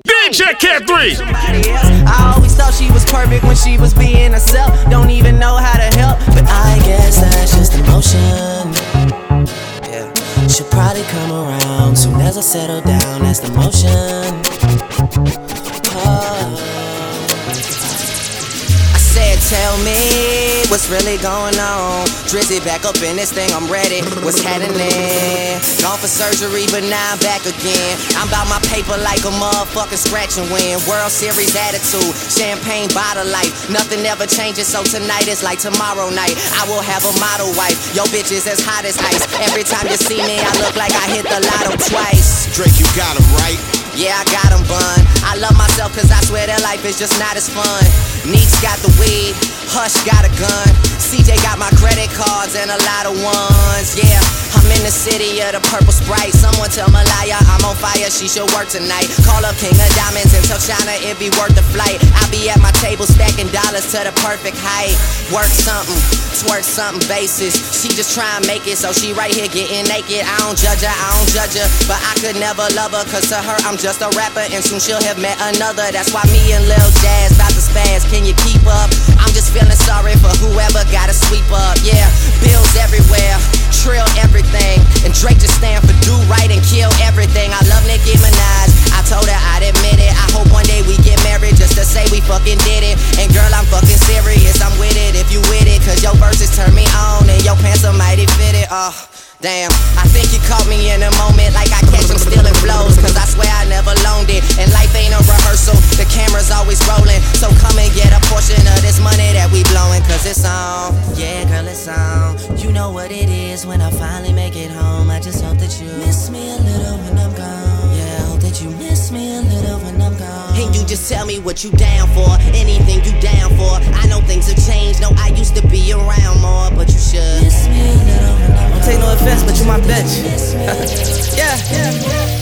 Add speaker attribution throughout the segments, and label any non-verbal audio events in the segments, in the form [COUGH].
Speaker 1: DJ Cat 3.
Speaker 2: I always thought she was perfect when she was being herself. Don't even know how to help, but I guess that's just emotion. Yeah, she'll probably come around soon as I settle down. That's the motion. Oh. Tell me what's really going on. Drizzy back up in this thing, I'm ready. What's happening? Gone for surgery, but now I'm back again. I'm about my paper like a motherfucking scratch and win. World Series attitude, champagne bottle life. Nothing ever changes, so tonight is like tomorrow night. I will have a model wife. Yo, bitch is as hot as ice. Every time you see me, I look like I hit the lotto twice.
Speaker 3: Drake, you got him right.
Speaker 2: Yeah, I got got 'em bun. I love myself cause I swear that life is just not as fun. Neeks got the weed, Hush got a gun. CJ got my credit cards and a lot of ones. Yeah, I'm in the city of the purple sprite. Someone tell Malaya I'm on fire, she should work tonight. Call up King of Diamonds and tell China it be worth the flight. I be at my table stacking dollars to the perfect height. Work something, twerk something basis. She just try and make it, so she right here getting naked. I don't judge her, I don't judge her, but I could never love her, cause to her I'm just a rapper, and soon she'll have met another. That's why me and Lil Jazz about to spaz. Can you keep up? I'm just feeling sorry for whoever gotta sweep up. Yeah, bills everywhere, trill everything, and Drake just stand for do right and kill everything. I love Nicki Minaj. I told her I'd admit it. I hope one day we get married just to say we fucking did it. And girl, I'm fucking serious. I'm with it if you with it, cause your verses turn me on and your pants are mighty fitted. Oh. Damn, I think you caught me in a moment like I catch him stealing blows. Cause I swear I never loaned it. And life ain't a rehearsal, the camera's always rolling. So come and get a portion of this money that we blowing. Cause it's on, yeah, girl, it's on. You know what it is when I finally make it home. I just hope that you miss me a little when I'm gone. Yeah, I hope that you miss me a little I'm gone. And you just tell me what you down for, anything you down for. I know things have changed, no, I used to be around more, but you should miss me a little
Speaker 4: Don't take no offense, but you my bitch. [LAUGHS] yeah,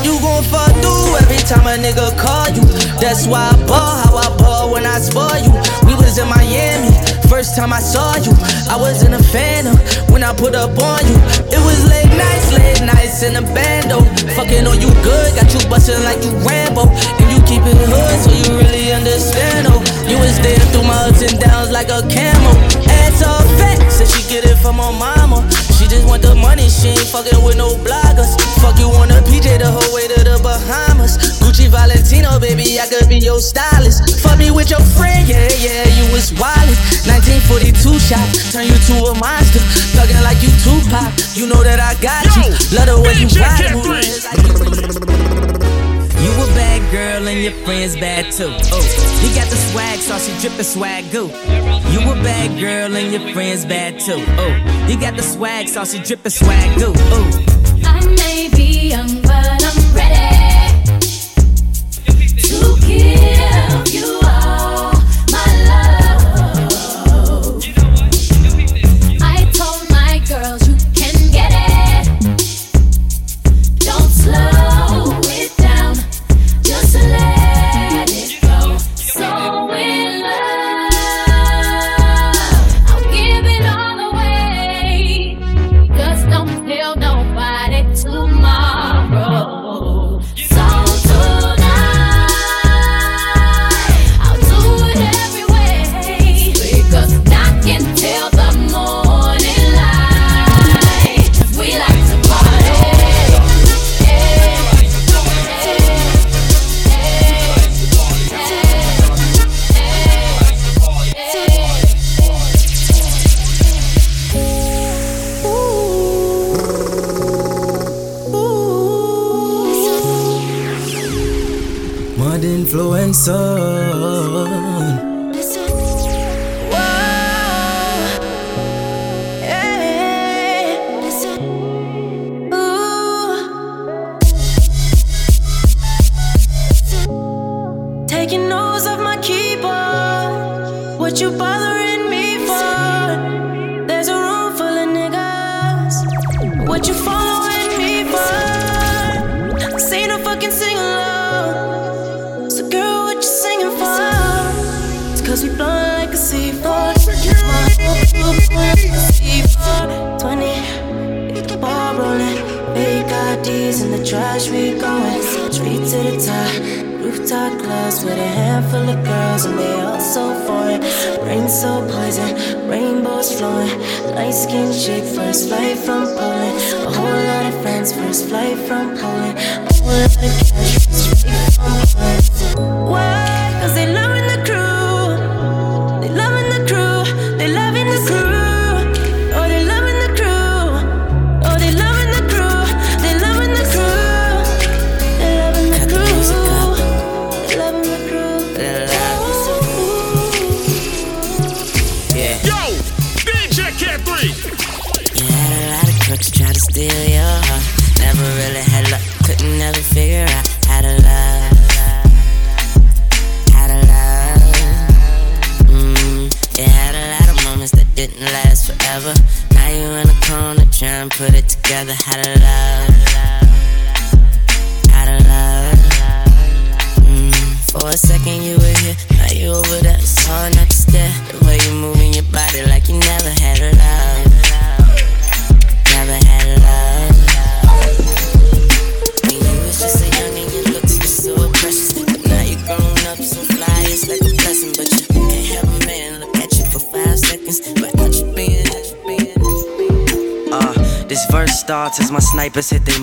Speaker 4: you gon' fuck through every time a nigga call you. That's why I ball how I ball when I spoil you. We was in Miami, first time I saw you. I was in a phantom when I put up on you. It was late nights, late nights in the bando. Fucking on you good, got you bustin' like you Rambo. And you keep it hood, so you really understand, oh. You was there through my ups and downs like a camel. Ass all fat, said she get it from her mama. She just want the money, she ain't fucking with no bloggers. Fuck you on a PJ the whole way to the Bahamas. Gucci Valentino, baby, I could be your stylist. Fuck me with your friend, yeah, yeah, you was wildin'. 1942 shot, turn you to a monster. Thuggin' like you Tupac, you know that I got you. Love the way you
Speaker 1: DJ
Speaker 4: ride,
Speaker 1: Cat
Speaker 4: moving
Speaker 1: three.
Speaker 4: it's like
Speaker 5: You a bad girl and your friends bad too. Oh, he got the swag, saucy drippin' swag goo. You a bad girl and your friends bad too. Oh, he got the swag, saucy drippin' swag goo. Oh.
Speaker 6: I may be young, but I'm ready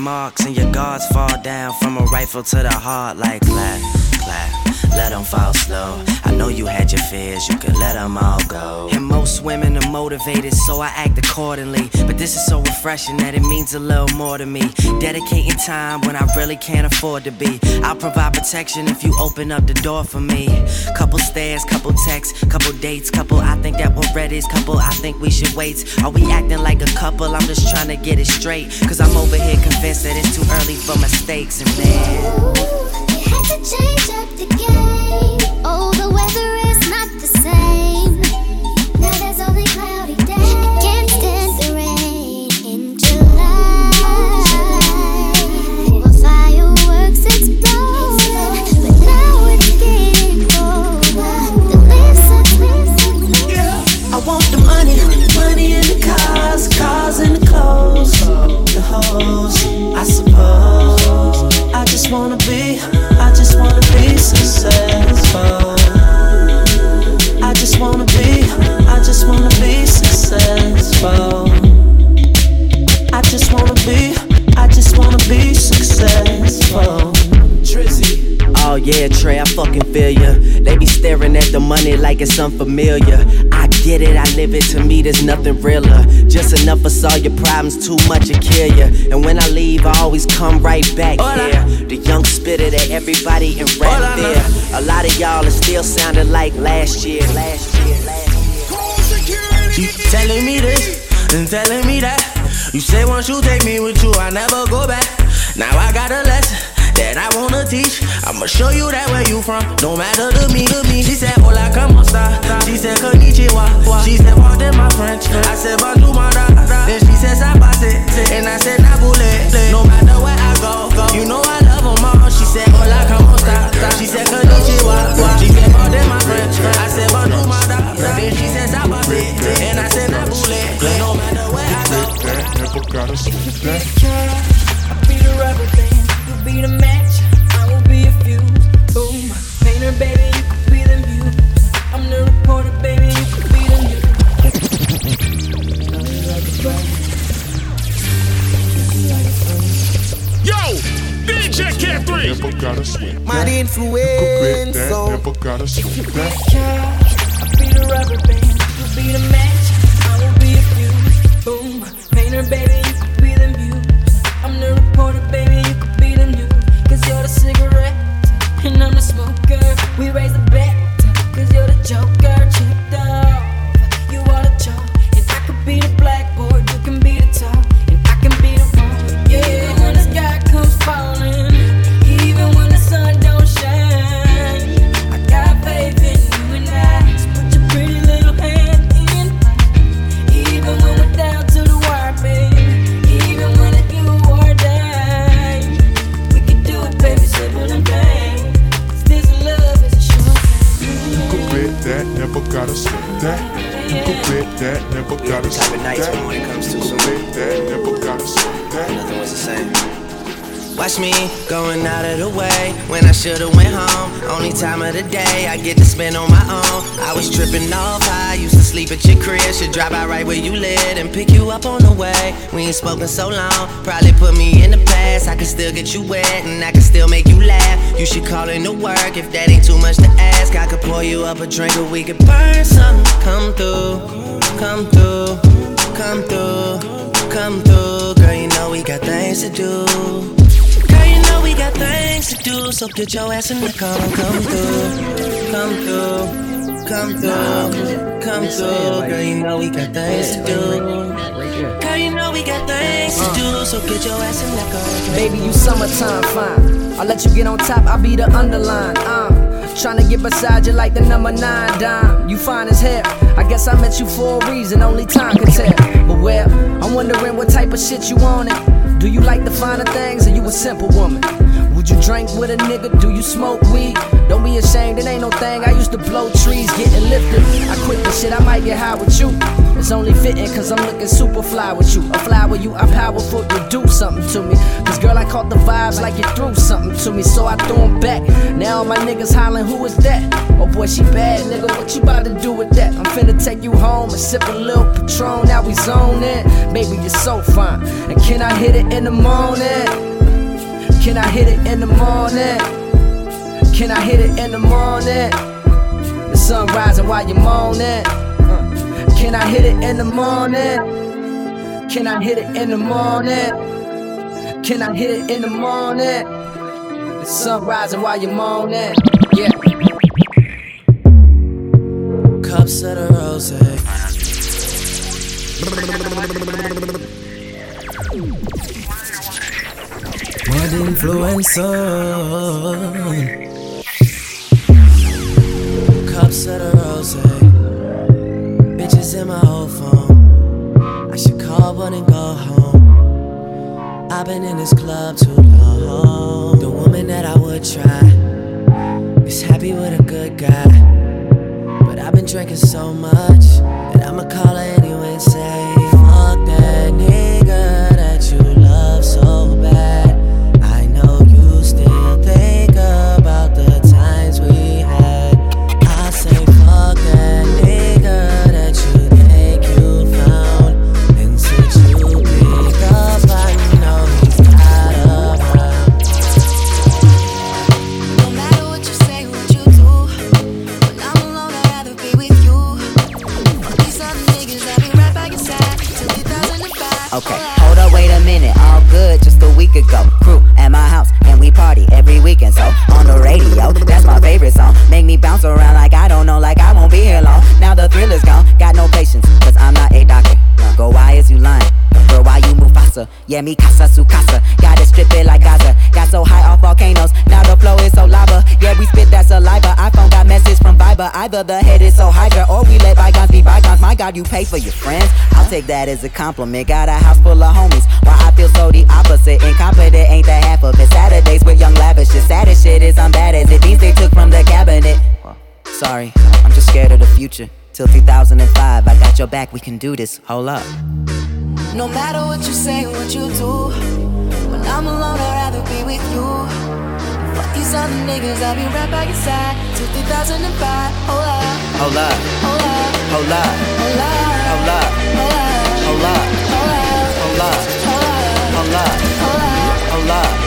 Speaker 5: marks and your guards fall down from a rifle to the heart like clap, clap. Let them fall slow. I know you had your fears, you could let them all go. Motivated, so I act accordingly. But this is so refreshing that it means a little more to me. Dedicating time when I really can't afford to be. I'll provide protection if you open up the door for me. Couple stares, couple texts, couple dates, couple I think that we're ready, couple I think we should wait. Are we acting like a couple? I'm just trying to get it straight. Cause I'm over here convinced that it's too early for mistakes. And man,
Speaker 7: You had to change
Speaker 8: just wanna be, I just wanna be successful. I just wanna be, I just wanna be successful. I just wanna be, I just wanna be successful. Trizzy.
Speaker 5: Oh yeah, Trey, I fucking feel ya. They be staring at the money like it's unfamiliar. I get it, I live it. To me, there's nothing realer. Just enough to solve your problems, too much to kill ya. And when I leave, I always come right back here. The young spitter that everybody in rap fear. A lot of y'all are still sounding like last year. Last year, last year.
Speaker 4: You telling me this and telling me that. You say once you take me with you, I never go back. Now I got a lesson that I wanna teach. I'ma show you that where you from. Don't matter to me, to me. She said, Hola, como esta? She said, Konnichiwa. She said, Pardon my French. I said, Bonjour, my da. Then she said, Sabase. And I said, Nabule. No matter where I go, go. You know I love them all. She said, Hola, como esta? She said, Konnichiwa. She said, Pardon my French. I said, Bonjour, my da. Then she said, Sabase. And I said, Nabule. No matter where I go.
Speaker 1: Never gotta switch that.
Speaker 9: I'll be the rubber band, you'll be the match, I will be a fuse. Boom, painter, baby, you could be the muse. I'm the reporter, baby, you could be the news.
Speaker 1: Yo, DJ Cat 3. Never gotta switch
Speaker 4: My influence. So-
Speaker 1: never gotta switch
Speaker 9: I'll be the rubber band, you'll be the match, I will be a fuse. Boom, painter, baby, I
Speaker 2: spend on my own. I was tripping off high, used to sleep at your crib. Should drop out right where you live and pick you up on the way. We ain't spoken so long, probably put me in the past. I can still get you wet and I can still make you laugh. You should call in to work if that ain't too much to ask. I could pour you up a drink or we could burn some. Come through, come through, come through, come through. Girl, you know we got things to do. Girl, you know we got things to do, so get your ass in the car come through, come through, come through, come through. Girl, you know we got things to do. Girl, you know we got things to do, so get your ass in the car.
Speaker 10: Baby, you summertime fine. I'll let you get on top, I'll be the underline. Uh, tryna get beside you like the number nine dime. You fine as hell. I guess I met you for a reason, only time can tell. But well, I'm wondering what type of shit you wanted. Do you like the finer things or you a simple woman? Would you drink with a nigga? Do you smoke weed? Don't be ashamed, it ain't no thing. I used to blow trees, getting lifted. I quit the shit, I might get high with you. It's only fitting cause I'm looking super fly with you. A fly with you, I'm powerful, you do something to me. Cause girl, I caught the vibes like you threw something to me, so I threw 'em back. Now all my niggas hollering, who is that? Oh boy, she bad, nigga, what you about to do with that? I'm finna take you home and sip a little Patron, now we zone in. Baby, you're so fine. And can I hit it in the morning? Can I hit it in the morning? Can I hit it in the morning? The sun rising while you're moaning. Uh, Can I hit it in the morning? Can I hit it in the morning? Can I hit it in the morning? The sun rising while you're moaning. Yeah.
Speaker 2: Cups of the rose. Mad influencer. Cups of the rose. Bitches in my old phone. I should call one and go home. I've been in this club too long. The woman that I would try is happy with a good guy. But I've been drinking so much that I'ma call her anyway and say,
Speaker 11: week ago. Crew at my house, and we party every weekend. So on the radio, that's my favorite song. Make me bounce around like I don't know, like I won't be here long. Now the thrill is gone, got no patience, cause I'm not a doctor. Go, why is you lying? Girl, why you Yeah, me casa su casa. Gotta strip it like Gaza. Got so high off volcanoes, now the flow is so lava. Yeah, we spit that saliva. iPhone got message from Viber. Either the head is so hydra, or we let bygones be bygones. My God, you pay for your friends. I'll take that as a compliment. Got a house full of homies. Why I feel so the opposite. Incompetent ain't the half of it. Saturdays with young lavish. The saddest shit is I'm bad as it. These they took from the cabinet. Sorry, I'm just scared of the future. Till 2005, I got your back, we can do this. Hold up.
Speaker 12: No matter what you say, what you do, when I'm alone, I'd rather be with you. Fuck these other niggas, I'll be right by your side till 2005. Hold up,
Speaker 11: Hold up,
Speaker 12: hold up,
Speaker 11: hold up,
Speaker 12: hold up,
Speaker 11: hold up,
Speaker 12: hold up,
Speaker 11: hold up,
Speaker 12: hold up,
Speaker 11: hold up,
Speaker 12: hold up,
Speaker 11: hold up, hold up.
Speaker 12: hold up,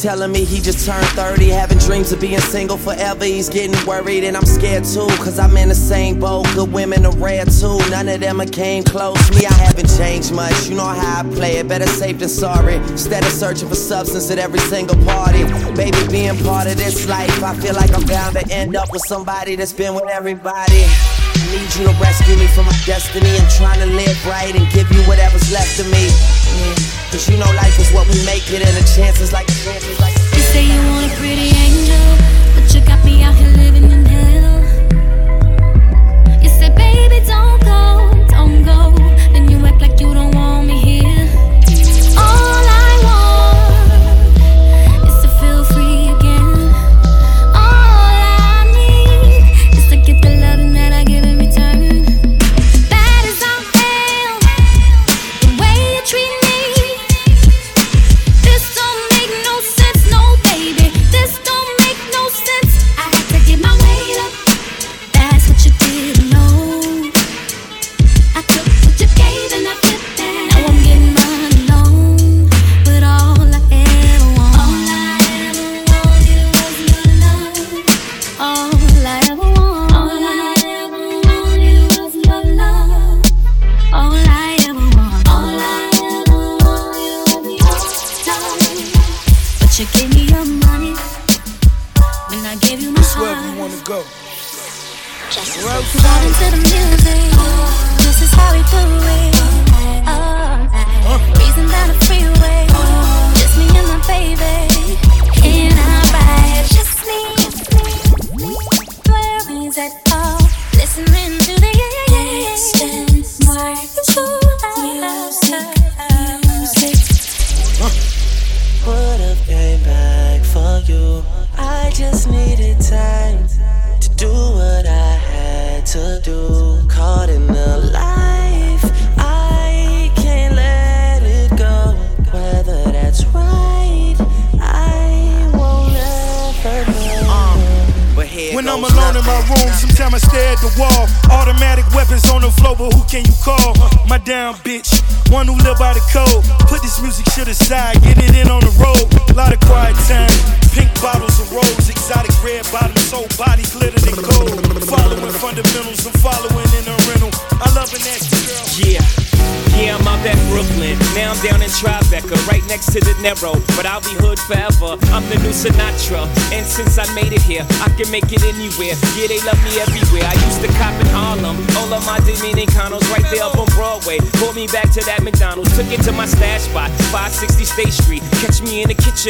Speaker 2: Telling me he just turned 30, having dreams of being single forever. He's getting worried, and I'm scared too, cause I'm in the same boat. Good women are rare too, none of them came close. Me, I haven't changed much, you know how I play it. Better safe than sorry. Instead of searching for substance at every single party, baby, being part of this life, I feel like I'm bound to end up with somebody that's been with everybody. I need you to rescue me from my destiny. I'm trying to live right and give you whatever's left of me. Yeah. Cause you know life is what we make it, and the chances like.
Speaker 12: You say you want a pretty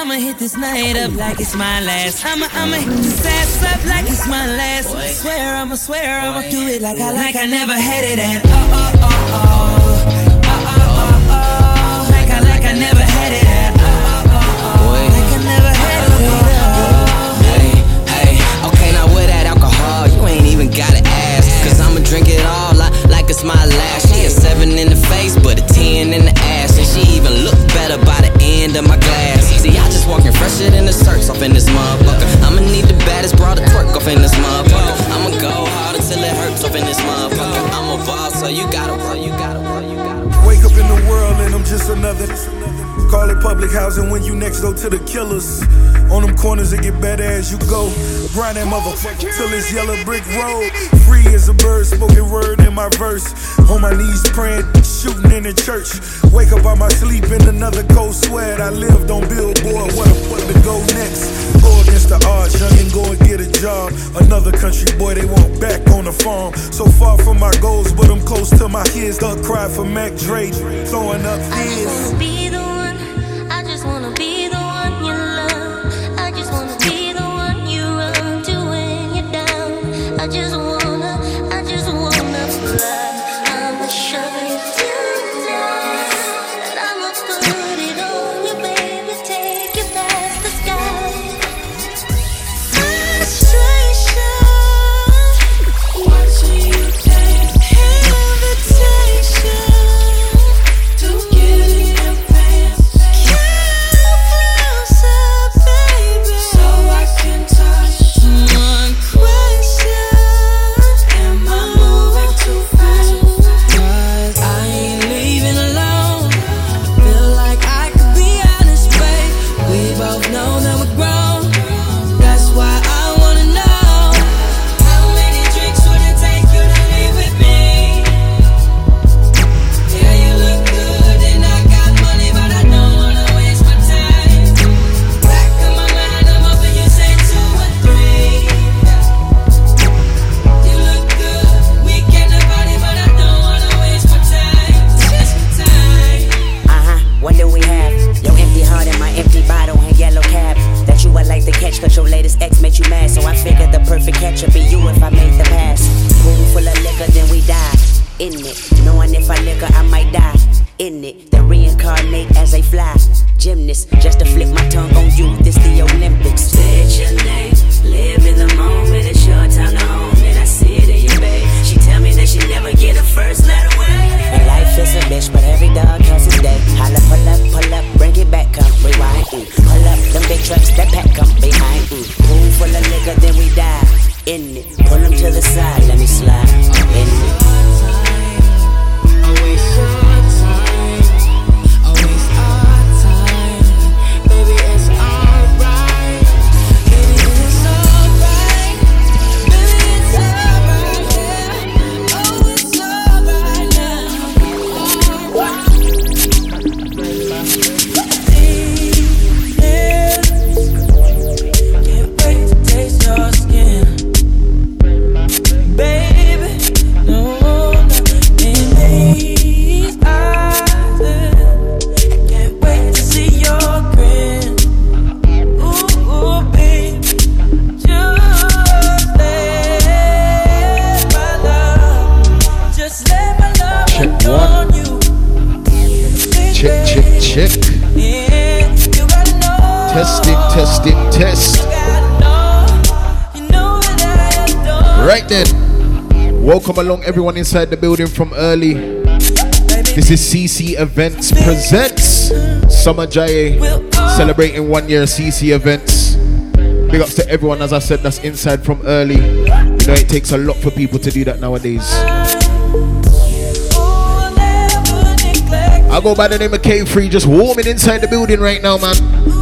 Speaker 13: I'ma hit this night up like it's my last. I'ma, I'ma hit this ass up like it's my last. Swear, I'ma, swear, I'ma do it like I, like I never had it at
Speaker 5: all. Go
Speaker 14: to the killers. On them corners, it get better as you go. Grind that motherfucker till it's yellow brick road. Free as a bird, spoken word in my verse. On my knees praying, shooting in the church. Wake up out my sleep in another cold sweat. I lived on Billboard, what, what to go next? Go against the odds, young and go and get a job. Another country boy, they want back on the farm. So far from my goals, but I'm close to my kids. Thug cry for Mac Dre, throwing
Speaker 15: up
Speaker 13: kids. everyone inside the building from early. This is CC Events presents Summer Jaya celebrating one year CC Events. Big ups to everyone, as I said, that's inside from early. You know, it takes a lot for people to do that nowadays. I go by the name of K Free, just warming inside the building right now, man.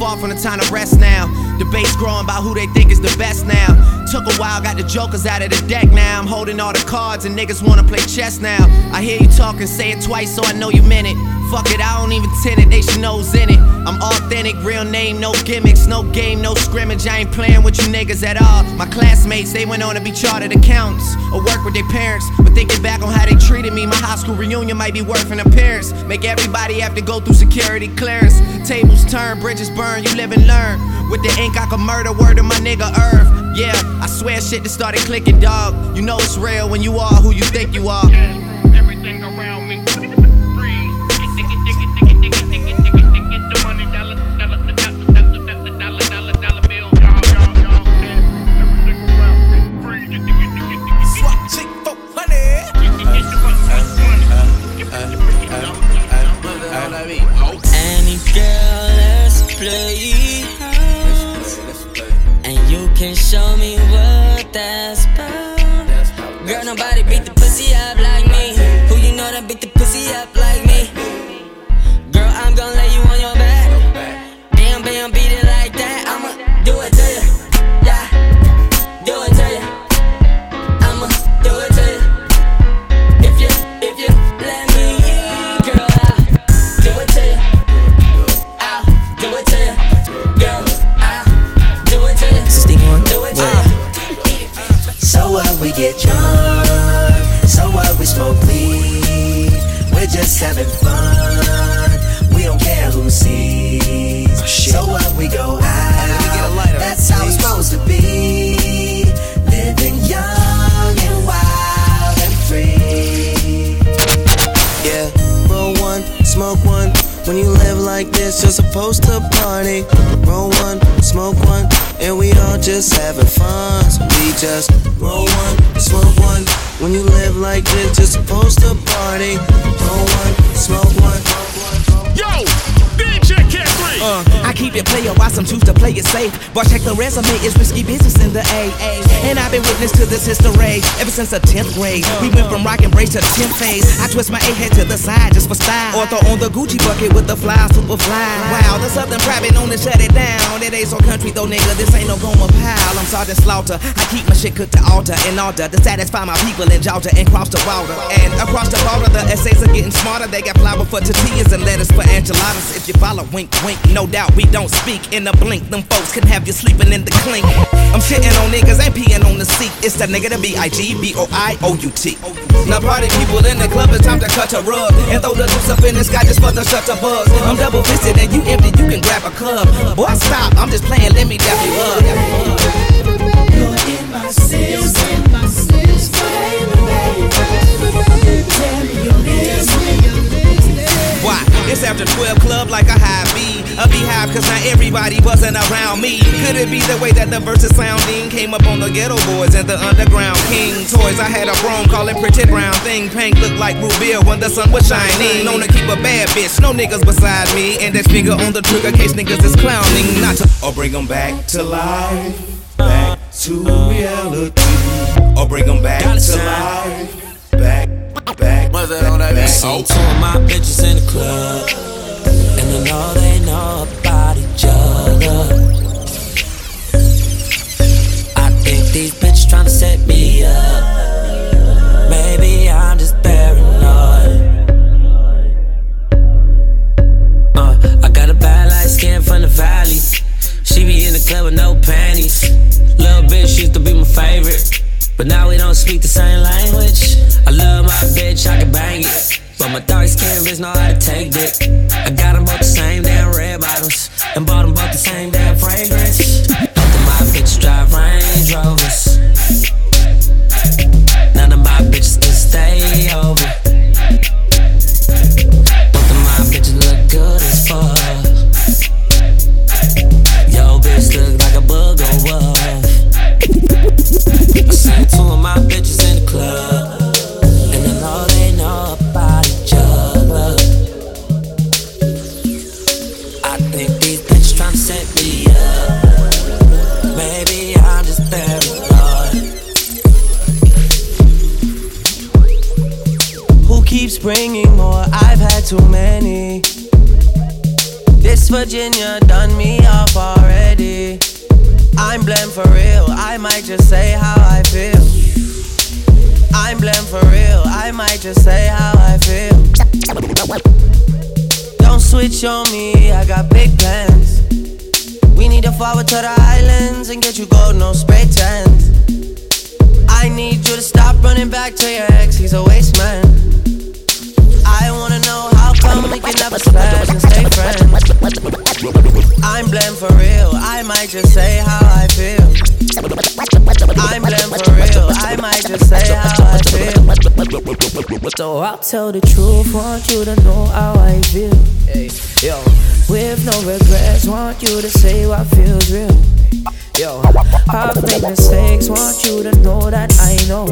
Speaker 5: Far from the time to rest now. Debates growing about who they think is the best now. Took a while, got the jokers out of the deck now. I'm holding all the cards and niggas wanna play chess now. I hear you talking, say it twice so I know you meant it. Fuck it, I don't even tend it, they should know's in it. I'm authentic, real name, no gimmicks, no game, no scrimmage. I ain't playing with you niggas at all. My classmates, they went on to be chartered accountants or work with their parents. But thinking back on how they treated me, my high school reunion might be worth an appearance. Make everybody have to go through security clearance. Tables turn, bridges burn, you live and learn. With the ink, I can murder word of my nigga Earth. Yeah, I swear shit that started clicking, dog. You know it's real when you are who you think you are.
Speaker 16: Everything around
Speaker 5: this, you're supposed to party. Roll one, smoke one, and we all just having fun. So we just roll one, smoke one. When you live like this, you're supposed to party. Roll one, smoke one.
Speaker 16: Yo, DJ Cat 3.
Speaker 2: Uh, I keep it player, why some choose to play it safe. But check the resume, it's risky business in the AA. And I've been witness to this history ever since the 10th grade. We went from rock and brace to the 10th phase. I twist my A head to the side just for style. Or throw on the Gucci bucket with the fly, super fly. Wow, the Southern private known to shut it down. It ain't so country though, nigga. This ain't no Goma pile. I'm Sergeant Slaughter. I keep my shit cooked to altar in order to satisfy my people in Georgia and cross the water. And across the border, the essays are getting smarter. They got flour for tortillas and lettuce for enchiladas. If you follow, wink, wink. No doubt we don't speak in a blink. Them folks can have you sleeping in the clink. I'm shitting on niggas, ain't peeing on the seat. It's the nigga, the B I G B O I O U T. Now party people in the club, it's time to cut a rug and throw the juice up in the sky just for the shutter buzz. I'm double fisted and you empty, you can grab a club. Boy, stop, I'm just playing, let me dap you up.
Speaker 17: You're in my system.
Speaker 2: Why? It's after 12 club like a high B. A beehive cause not everybody wasn't around me. Could it be the way that the verses sounding came up on the ghetto boys and the underground king toys? I had a broom calling pretty brown thing. Pink looked like Rubia when the sun was shining. Known to keep a bad bitch, no niggas beside me. And that finger on the trigger case niggas is clowning. Not to or bring them back to life. Back to reality. Or bring them back to life. Back, back. On that back?
Speaker 13: So two of my bitches in the club, and I know they know about each other. I think these bitches tryna set me up. Maybe I'm just paranoid. Uh, I got a bad light skin from the valley. She be in the club with no panties. Little bitch used to be my favorite. But now we don't speak the same language. I love my bitch, I can bang it. But my dark skin bitch know how to take dick. I got them both the same damn red bottoms. And bought them both the same damn
Speaker 5: I'll tell the truth, want you to know how I feel. Hey, yo, with no regrets, want you to say what feels real. Yo, I've made mistakes, want you to know that I know.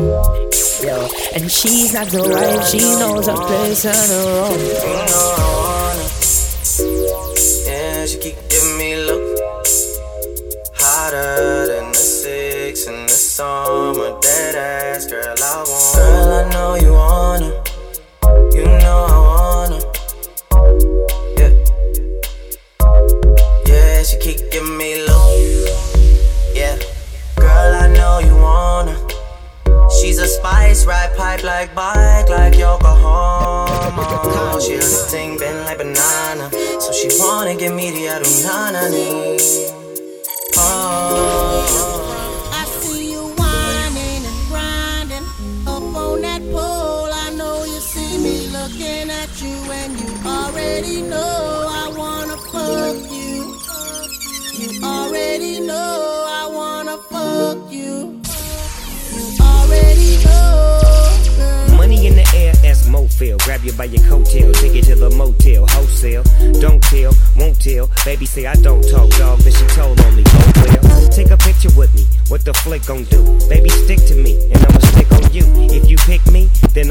Speaker 5: Yo, and she's not the wife, she knows her place and her role.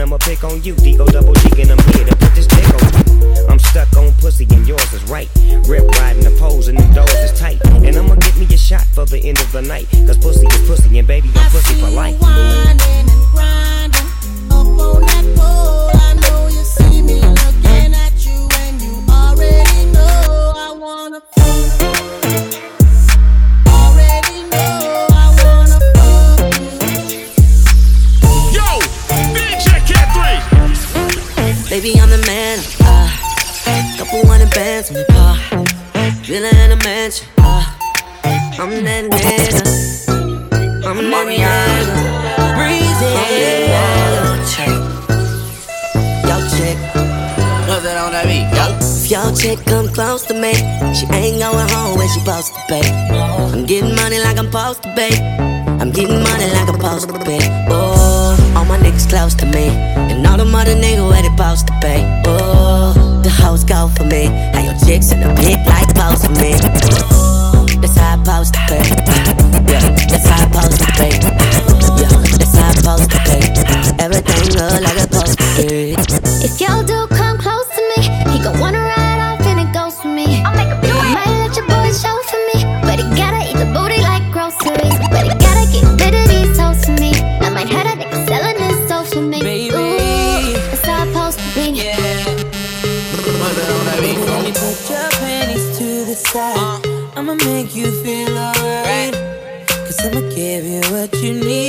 Speaker 18: I'ma pick on you. D-O double G, and I'm here to put this dick on. I'm stuck on pussy, and yours is right. Rip riding the poles, and the doors is tight. And I'ma get me a shot for the end of the night. Cause pussy is pussy, and baby, I'm pussy for life.
Speaker 19: Whining and grinding up on that pole.
Speaker 16: Baby, I'm the man. Uh, couple hundred bands in the car. Villa in a mansion. Uh, I'm that nigga. I'm that nigga. Breezy. I'm that nigga. Yo, chick. Nothing on that beat, yo. If your chick come close to me, she ain't going home when she supposed to pay. I'm getting money like I'm supposed to pay. I'm getting money like I'm supposed to pay. Oh, all my niggas close to me, and all the mother niggas where they supposed to pay. Oh, the hoes go for me, and your chicks in the big like pose for me. That's how I supposed to pay. Yeah, that's how I supposed to pay. Yeah, that's how I supposed to pay. Everything look like it's supposed to be.
Speaker 7: If y'all do come make
Speaker 5: you feel alright. Cause I'ma give you what you need,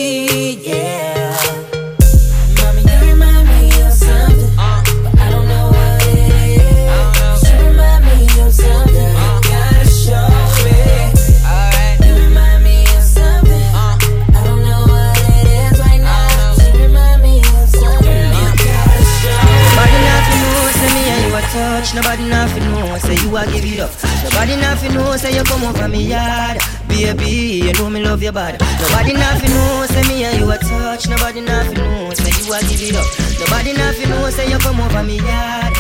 Speaker 16: you come over me yard. Baby, you know me love your body. Nobody nothing know, say me and you a touch. Nobody nothing know, say you a give it up. Nobody nothing know, say you come over me yard.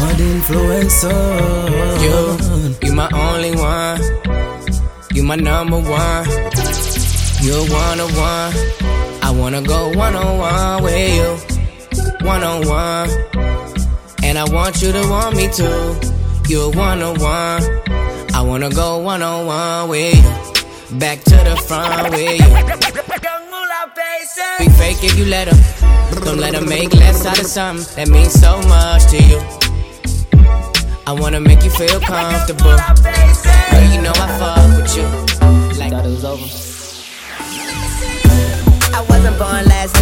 Speaker 10: Mad influencer.
Speaker 13: You, you my only one. You my number one. You're one on one. I wanna go one on one with you. One on one. And I want you to want me too. You're one on one. I wanna go one on one with you. Back to the front with you. Be fake if you let her. Don't let her make less out of something that means so much to you. I wanna make you feel comfortable. Girl, you know I fuck with you. Like thought it was over.
Speaker 5: I wasn't born last night.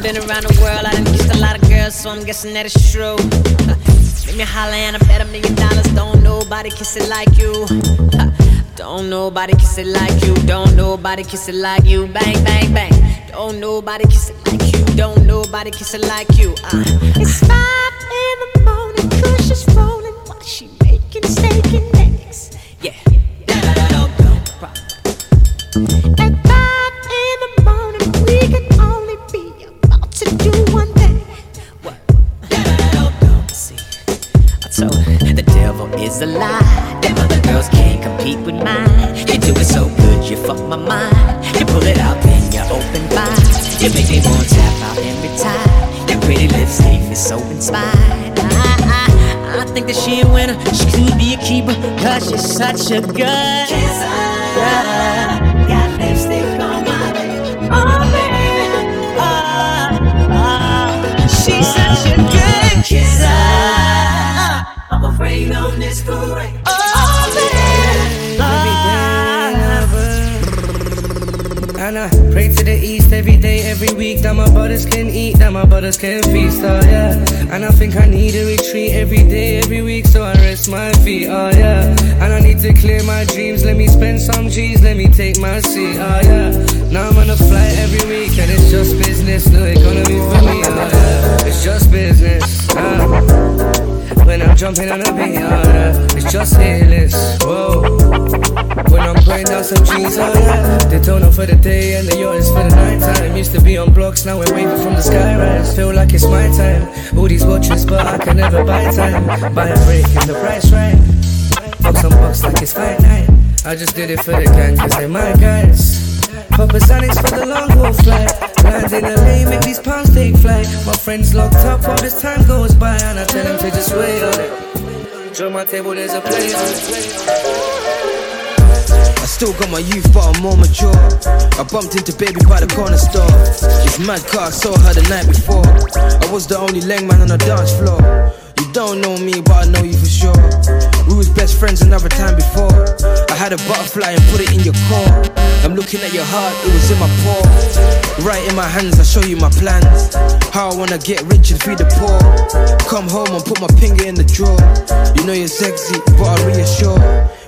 Speaker 16: done been around the world, I done kissed a lot of girls, so I'm guessing that it's true. Make me holler and I bet a million dollars. Don't nobody kiss it like you. Don't nobody kiss it like you. Don't nobody kiss it like you. Bang, bang, bang. Don't nobody kiss it like you. Don't nobody kiss it like you. Uh. It's five in the morning, Kush is rolling while she making steak and eggs. Yeah. Devil is a lie. Them other girls can't compete with mine. You do it so good, you fuck my mind. You pull it out, then you open wide. You make me want to tap out and retire. Your pretty lips leave me so inspired. I, I, I think that she a winner. She could be a keeper, cause she's such a good kisser. Got lipstick on my lips. Oh, baby. Oh, oh. She's such a good kisser. I'm afraid on this parade.
Speaker 10: And I pray to the east every day, every week that my brothers can eat, that my brothers can feast, oh yeah. And I think I need a retreat every day, every week, so I rest my feet, oh yeah. And I need to clear my dreams, let me spend some G's, let me take my seat, oh yeah. Now I'm on a flight every week, and it's just business, no economy for me, oh yeah. It's just business, uh. When I'm jumping on a beat, yeah. It's just hitless, whoa. When I'm putting down some oh yeah. They don't for the day and the is for the night time. Used to be on blocks, now we're waving from the sky. skyrise. Feel like it's my time. All these watches, but I can never buy time. Buy a break and the price right. Fuck some bucks like it's fight night. I just did it for the gang, cause they're my guys. Papa Sonics for the long haul flight. Land in LA, make these pounds take flight. My friends locked up while this time goes by, and I tell them to just wait on it. Show my table, there's a place on it.
Speaker 12: I still got my youth, but I'm more mature. I bumped into baby by the corner store. This mad car, saw her the night before. I was the only leg man on the dance floor. You don't know me, but I know you for sure. We was best friends another time before. I had a butterfly and put it in your core. I'm looking at your heart, it was in my paw. Right in my hands, I show you my plans. How I wanna get rich and feed the poor. Come home and put my finger in the drawer. You know you're sexy, but I reassure.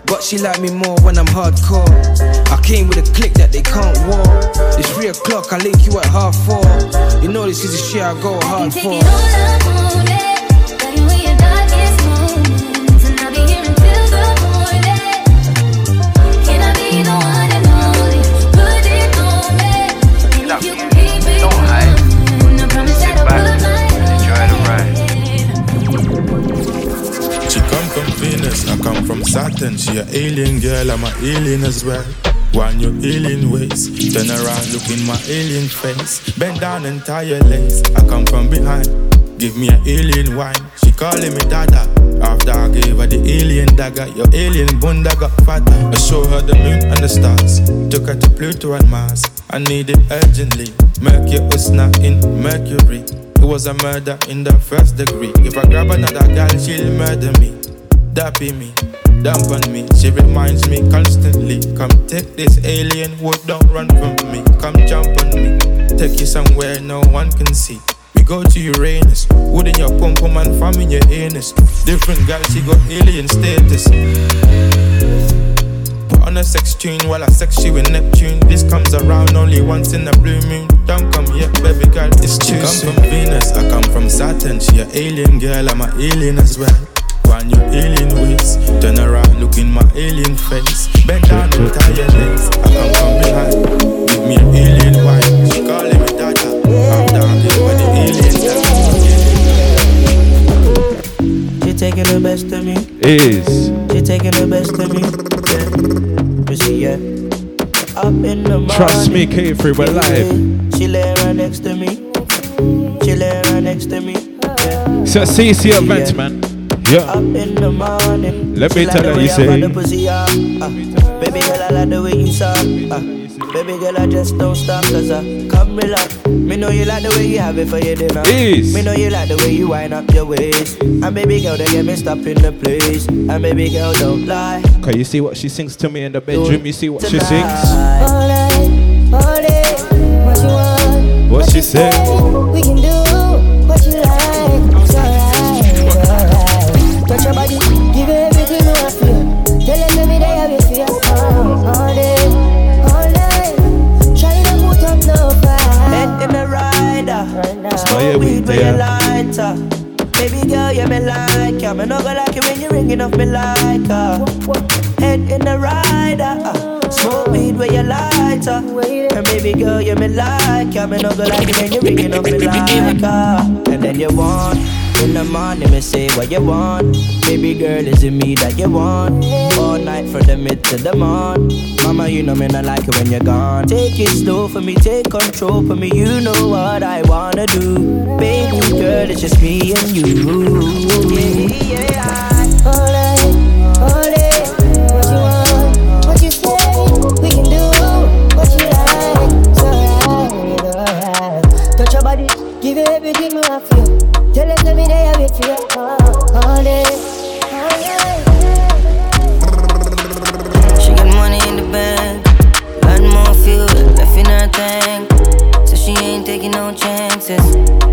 Speaker 12: But she like me more when I'm hardcore. I came with a click that they can't walk. It's three o'clock, I link you at half four. You know this is the shit I go hard for.
Speaker 20: Come from Saturn. She a alien girl, I'm a alien as well. One your alien ways, turn around, look in my alien face. Bend down and tie your legs. I come from behind, give me an alien wine. She calling me dada. After I gave her the alien dagger, your alien bunda got fatter. I show her the moon and the stars. Took her to Pluto and Mars. I need it urgently. Mercury was not in Mercury. It was a murder in the first degree. If I grab another girl, she'll murder me. That be me, dump on me. She reminds me constantly. Come take this alien wood, don't run from me. Come jump on me, take you somewhere no one can see. We go to Uranus, wood in your pum pum and farm in your anus. Different she got alien status. Put on a sex tune while I sex you with Neptune. This comes around only once in a blue moon. Don't come yet, baby girl, it's too She come from Venus, I come from Saturn. She a alien girl, I'm a alien as well. When you alien ways, turn around, look in my alien face. Bend down and tie your legs. I come from behind, give me an alien wife. She calling me Tata. I'm down here with the alien.
Speaker 5: She taking the best of me.
Speaker 21: Is
Speaker 5: She taking the best of me. Yeah. You see, yeah. Up in the morning.
Speaker 21: Trust me, K3, we're live.
Speaker 5: She lay right next to me. She lay right next to me. Yeah.
Speaker 21: It's a CC event, man. Yeah.
Speaker 5: Up in the morning.
Speaker 21: Let me tell her, you
Speaker 5: I
Speaker 21: say-
Speaker 5: run the pussy, ah. Baby girl, I like the way you suck. ah. Baby girl, I just don't stop cause I come relax. Me know you like the way you have it for your dinner.
Speaker 21: Is.
Speaker 5: Me know you like the way you wind up your waist. And baby girl, they get me stop in the place. And baby girl, don't lie.
Speaker 21: Can you see what she sings to me in the bedroom? You see what she sings?
Speaker 22: All day, all day, what you want?
Speaker 21: What she say?
Speaker 22: We
Speaker 21: yeah, we
Speaker 5: weed with your
Speaker 21: there.
Speaker 5: lighter. Baby girl, you me like ya. Me no go like it when you ringing off me like her. Head in the rider. uh, Smoke weed with your lighter. And baby girl, you me like ya. Me no go like it when you ringing off me like her. And then you want. In the morning, me say what you want. Baby girl, is it me that you want? All night from the mid to the morn. Mama, you know me not like it when you're gone. Take it slow for me, take control for me. You know what I wanna do. Baby girl, it's just me and you. Yeah, yeah.
Speaker 22: Give everything want feel. Tell us every day I wait for you. All day.
Speaker 15: She got money in the more fuel left in her tank. She ain't taking no chances.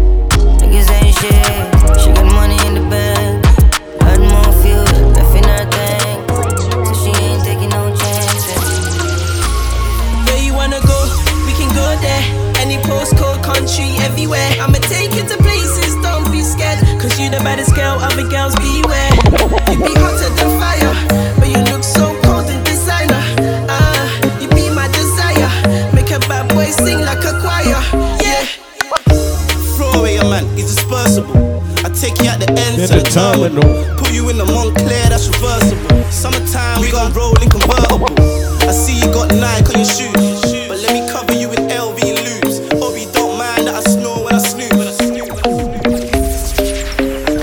Speaker 2: Terminal. Put you in the Moncler, that's reversible. Summertime, we gon' roll in convertible. I see you got Nike on your shoes, but let me cover you in LV loops. Hope you don't mind that I snore when I snoop. When I snoop.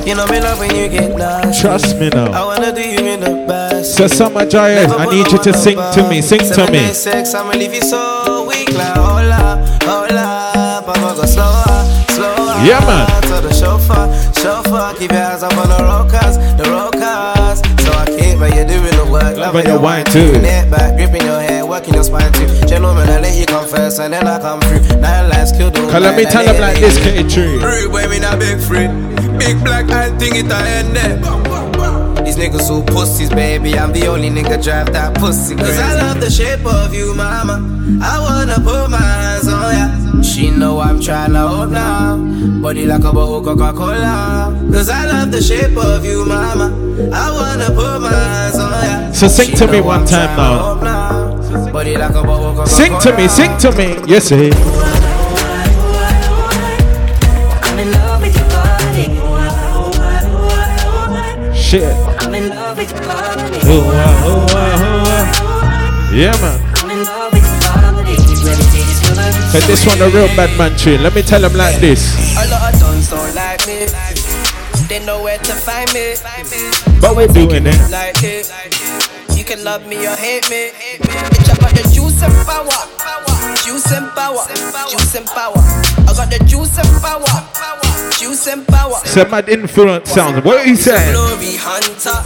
Speaker 5: You know me love when you get nasty.
Speaker 21: Trust me now.
Speaker 5: I wanna do you in the best.
Speaker 21: So Summer Jaiye, I need you to sing to me. Sing to me.
Speaker 5: Sex, I'ma leave you so weak like hola, hola. Papa go slower, slower.
Speaker 21: Yeah, man.
Speaker 5: To the chauffeur, chauffeur. Keep your hands up on the rockers, the rockers. So I keep but you're doing the work. Love
Speaker 21: your wine too.
Speaker 5: Neck back, gripping your hair, working your spine too. Gentlemen, I let you come first and then I come through. Nine lives killed the
Speaker 21: Cause let me tell them like this, K3.
Speaker 5: Rude boy, me not big freak. Big black eye thing it I end there. These niggas who pussies, baby. I'm the only nigga drive that pussy crazy. Cause I love the shape of you, mama. I wanna put my hands on ya. She know I'm tryna hold now. Body like a bottle Coca-Cola. Cause I love the shape of you, mama. I wanna put my hands on ya.
Speaker 21: So sing
Speaker 5: She
Speaker 21: to me one
Speaker 5: I'm
Speaker 21: time now.
Speaker 5: hold now. Body like a bottle Coca-Cola.
Speaker 21: Sing to me, sing to me. Yes, sir.
Speaker 15: I'm in love with your body.
Speaker 21: Shit.
Speaker 15: I'm in love with your body.
Speaker 21: Ooh, ah, ooh, ah, ooh, ah. Yeah, man.
Speaker 15: This feel like
Speaker 21: But this one a real bad man tune. Let me tell them like this.
Speaker 4: A lot of dons don't like me. They know where to find me.
Speaker 21: But we're doing it.
Speaker 4: Like it. You can love me or hate me. Bitch, I got the juice and power. Juice and power. Juice and power. I got the juice and power. Juice and power.
Speaker 21: It's a mad influence sound. What are you saying?
Speaker 4: Glory hunter.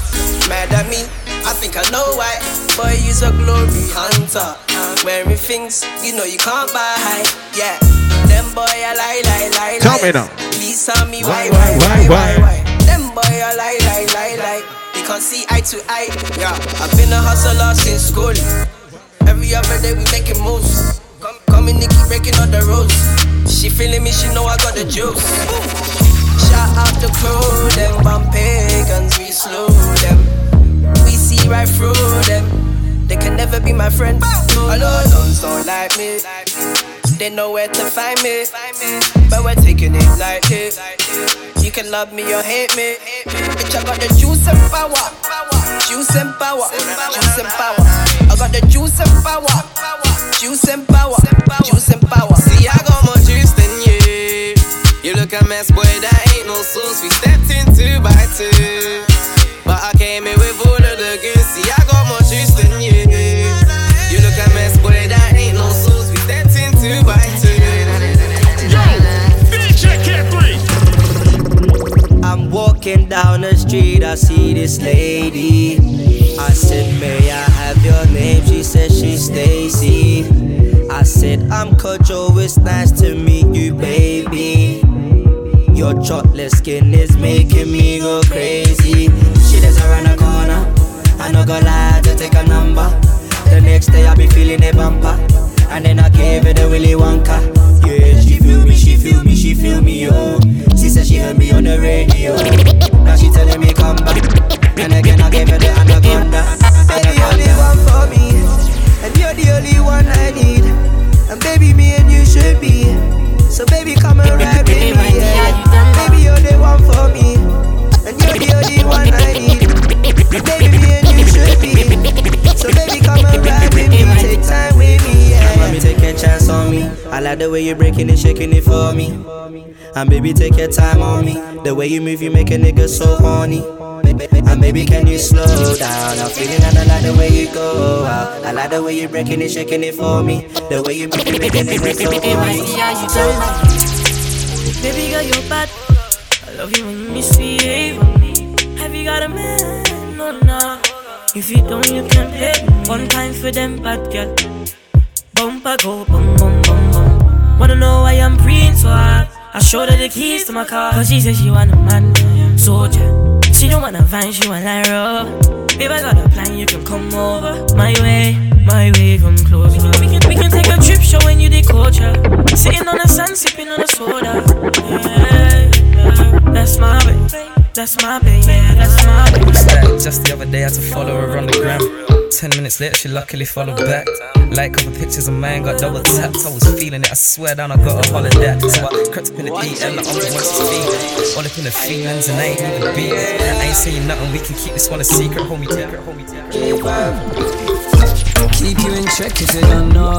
Speaker 4: Mad at me. I think I know why. Boy, he's a glory hunter. Wearing things you know you can't buy. Yeah. Them boy, I lie, lie, lie.
Speaker 21: Tell me now.
Speaker 4: Please tell me
Speaker 21: why,
Speaker 4: Why,
Speaker 21: why,
Speaker 4: why, why. Them boy, I lie, lie, lie, lie. We can't see eye to eye. Yeah. I've been a hustler since school. Every other day we making moves. Come, coming, Nikki breaking all the rules. She feeling me, she know I got the juice. Shout out the crew, them bump pagans, we slow. Never be my friend. I know those don't like me. They know where to find me. But we're taking it like it. You can love me or hate me. Bitch, I got the juice and power. Juice and power. Juice and power. I got the juice and power. Juice and power. Juice and power.
Speaker 1: See, I got more juice than you. You look a mess, boy, that ain't no sauce. We stepped in two by two. But I came in with all of the goons. See, I got more juice than you. You look a mess, boy, that ain't no sauce. We stepped in two by two.
Speaker 5: I'm walking down the street, I see this lady. I said, May I have your name? She said she's Stacy. I said, I'm Kojo, it's nice to meet you, baby. Your chocolate skin is making me go crazy. She lives around the corner. I no go lie to take a number. The next day I be feeling a bumper. And then I gave her the Willy Wonka. Yeah, she feel me, she feel me, she feel me, yo. She said she heard me on the radio. Now she telling me come back. And again I gave her the anaconda.
Speaker 4: You're the one for me, and you're the only one I need. And baby, me and you should be. So baby, come and ride with me, yeah. Me, and you're the only one I need. And baby, me and you should be. So baby, come and ride with me, take time with me, yeah.
Speaker 5: Mommy, take a chance on me. I like the way you're breaking and shaking it for me. And baby, take your time on me. The way you move, you make a nigga so horny. And baby, can you slow down? I'm feeling and I like the way you go out. I like the way you're breaking and shaking it for me. The way you move, you make a nigga so horny.
Speaker 23: Baby girl, you're bad. Love you when you misbehave. Have you got a man? No, no. If you don't, you can me. One time for them bad girl. Bumper go bum bum bum bum. Wanna know why I'm preying so hard? I showed her the keys to my car. Cause she said she want a man, soldier. She don't wanna vine, she want like raw. Babe, I got a plan, you can come over. My way, my way, come closer. We can, we can take a trip showing you the culture. Sitting on the sand, sipping on a soda. Yeah, that's my way. That's my baby, yeah, that's my baby.
Speaker 24: It's like just the other day I had to follow her on the gram. Ten minutes later, she luckily followed back. Like couple pictures of mine got double tapped. I was feeling it, I swear down, I got a holiday. So I crept up in the DM, like I'm the one to speak. All up in the feelings, and I ain't even beat. I ain't saying nothing, we can keep this one a secret, homie. Take it, homie. Take it.
Speaker 10: Keep you in check if you don't know.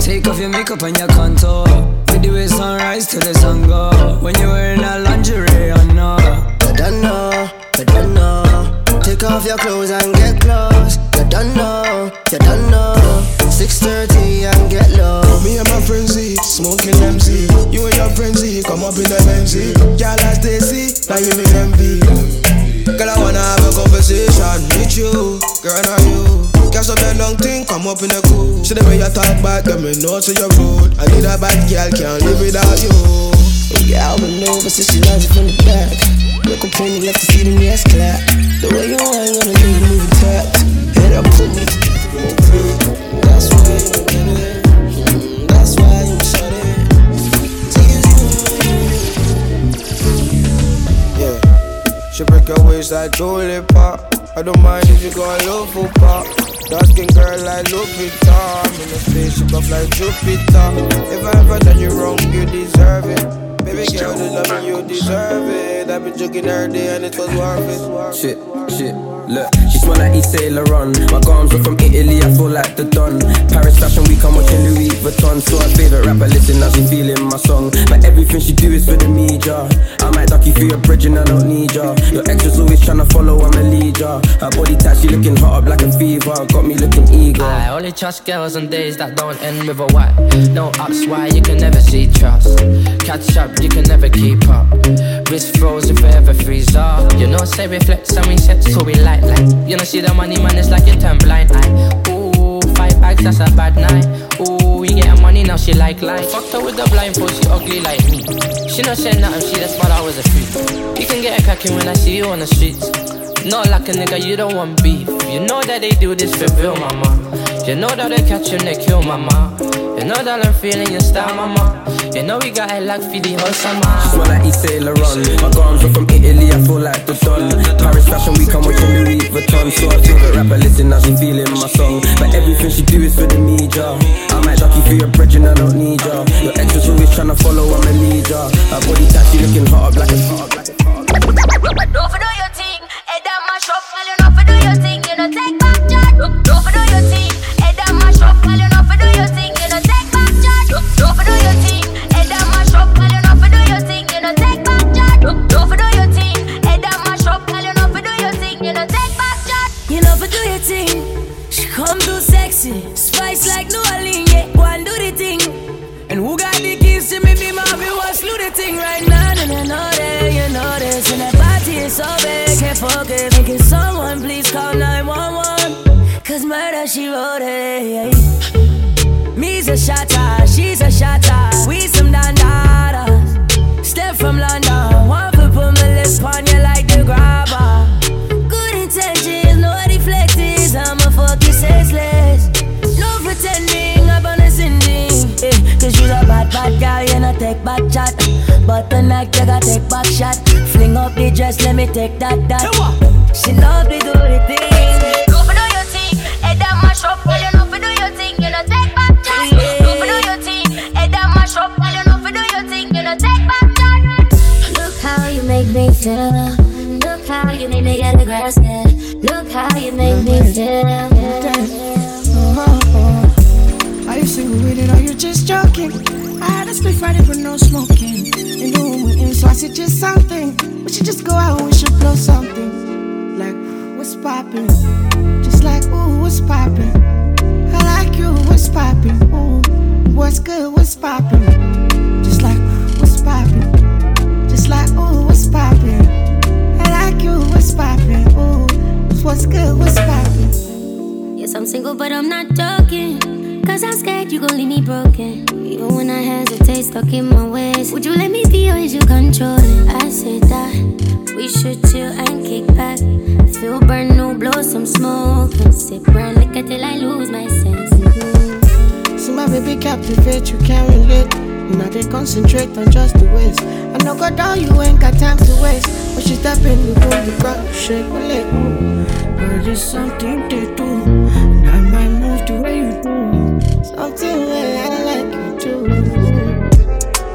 Speaker 10: Take off your makeup and your contour. We do it sunrise till the sun go. When you're wearing that lingerie, I know.
Speaker 25: You don't know, you don't know. Take off your clothes and get close. You don't know, you don't know. 6:30 and get low.
Speaker 2: Oh, me and my friends Z, smoking MC. You and your friends Z, come up in the MC. Girl, I Stacy, now you me envy. Girl, I wanna have a conversation with you. Girl, are come up in the cool. See the way you talk back, let me know to your road. I need a bad girl, can't live without you.
Speaker 25: Girl, been over since she loves it from the back. Look up when you left to see the ass clap. The way you ain't gonna do the movie tap. Head up, put me. That's why you get it. That's why you shut it.
Speaker 2: Yeah. She break her waist like Dolly Pop. I don't mind if you go a low for pop. Dark skin girl like Lupita. I'm in a spaceship up like Jupiter. If I ever done you wrong, you deserve it. Baby girl, the love you deserve it. I've been joking every day and it was worth it.
Speaker 26: Shit, shit, look, she smell like East Laurent. My garms are from Italy, I feel like the Don. Paris Fashion Week, I'm watching Louis Vuitton. So her favorite rapper, listen, now she feeling my song. But everything she do is for the media. I might duck you through your bridge and I don't need ya. Your extras always tryna follow, I'm a leader. Her body tight, she looking hot up like a fever. Got me looking eager.
Speaker 13: I only trust girls on days that don't end with a Y. No ups, why you can never see trust. Catch up, you can never keep up. Wrist froze if we ever freeze up. You know, say we flex and we set so we light. You know, see the money man, it's like you turn blind. Ooh, five bags, that's a bad night. Ooh, we getting money now, she like life. Fucked her with the blindfold, she ugly like me. She not saying nothing, she just thought I was a freak. You can get a cracking when I see you on the streets. Not like a nigga, you don't want beef. You know that they do this for real, mama. You know that they catch you and they kill, mama.
Speaker 27: You know that I'm feeling your style, mama. You know we got it like for the whole summer.
Speaker 28: She smell like Yves Saint Laurent. My garms are from Italy, I feel like the Don. Paris Fashion Week, I'm watching Louis Vuitton. So I feel the rapper listen, now she feeling my song. But everything she do is for the media. I might ducky for your bridge and I don't need ya. Your ex is always tryna follow, I'm a leader. Her body tight, she looking hot, black as hot.
Speaker 29: You take back do your thing, head down mash up. You know
Speaker 15: she wrote it. Me's a shatter, she's a shatter. We some dandadas. Step from London, one foot put my lips on you like the grabber. Good intentions, no deflectors. I'm a fucking senseless. No pretending, I'm on a sending. Eh, Cause you a bad, bad girl, you know take back chat. But tonight you gotta take back shot. Fling up the dress, let me take that, that. She love me do the thing. Feel. Look how you make me get the grass, yeah. Look how you make me feel.
Speaker 19: Are you single with it or you just joking? I had a split Friday but no smoking. In the room with him, so I suggest something. We should just go out and we should blow something. Like, what's poppin'? Just like, ooh, what's poppin'? I like you, what's poppin'? Ooh, what's good, what's poppin'? Just like, what's poppin'? Just like, ooh, what's poppin'? I like you, what's poppin'? Ooh, what's good, what's poppin'?
Speaker 15: Yes, I'm single, but I'm not joking. Cause I'm scared you gon' leave me broken. Even when I hesitate, stuck in my ways. Would you let me be or is you controlling? I said that we should chill and kick back. Feel burn, no blow some smoke. And sip burn liquor till I lose my sense. Mhm.
Speaker 19: See my baby captivate, you can't relate. You know they concentrate on just the ways. I know God down, you ain't got time to waste. But she step in the room, you got to shake my leg. Girl, there's something they do. And I might move the way you do. Something way I like you too.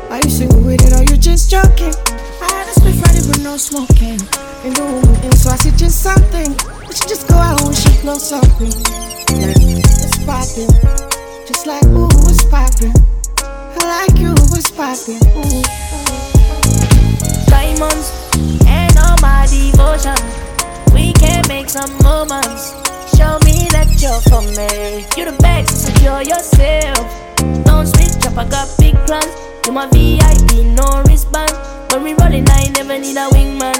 Speaker 19: Are you single with it or you just joking? I had a split Friday but no smoking. In the with so I suggest something. We should just go out and we should blow something. What's poppin'? Just like, ooh, what's poppin'? I like you, what's poppin'? Ooh.
Speaker 23: Diamonds and all my devotion. We can make some moments. Show me that you're for me. You the best, so secure yourself. Don't switch up, I got big plans. You my VIP, no wristband. When we rollin', I never need a wingman.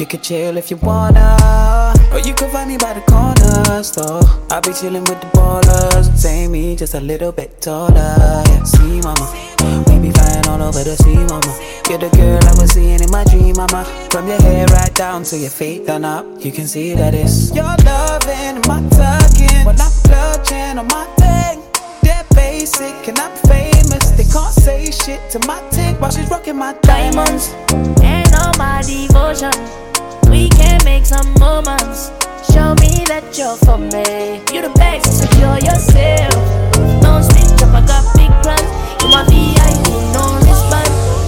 Speaker 28: You could chill if you wanna, or you can find me by the corner store. I'll be chillin' with the ballers, same me, just a little bit taller. Yeah, see, mama, we be flying all over the sea, mama. You're the girl I was seeing in my dream, mama. From your hair right down to your feet done up, you can see that it's your loving my tugging. When I'm clutching on my thing, they're basic and I'm famous. They can't say shit to my tick while she's rocking my diamonds.
Speaker 23: and all my devotion. We can make some moments. Show me that you're for me. You the best, so secure yourself. Don't switch up, I got big plans. You my VIP, no wristband.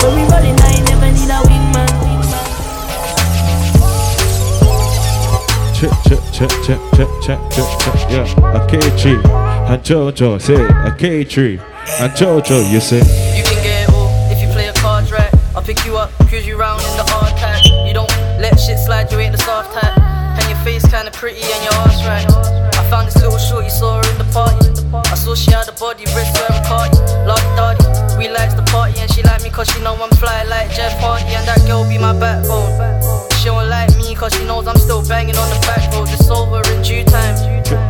Speaker 23: When we rollin', I never need a wingman.
Speaker 21: Check, check, check, check, check, check, check, check, yeah. A K3 and Jojo, say a K3 and Jojo, you say.
Speaker 27: You can get it all if you play a card right. I'll pick you up, cruise you round in the hard type. You don't let shit slide, you ain't the soft type. And your face kinda pretty and your ass right. I found this little short, you saw her in the party. I saw she had a body, wrist where I'm party. Love daddy, we likes the party and she like me cause she know I'm fly like Jeff Hardy. And that girl be my backbone. She don't like me cause she knows I'm still banging on the back road. It's over in due time.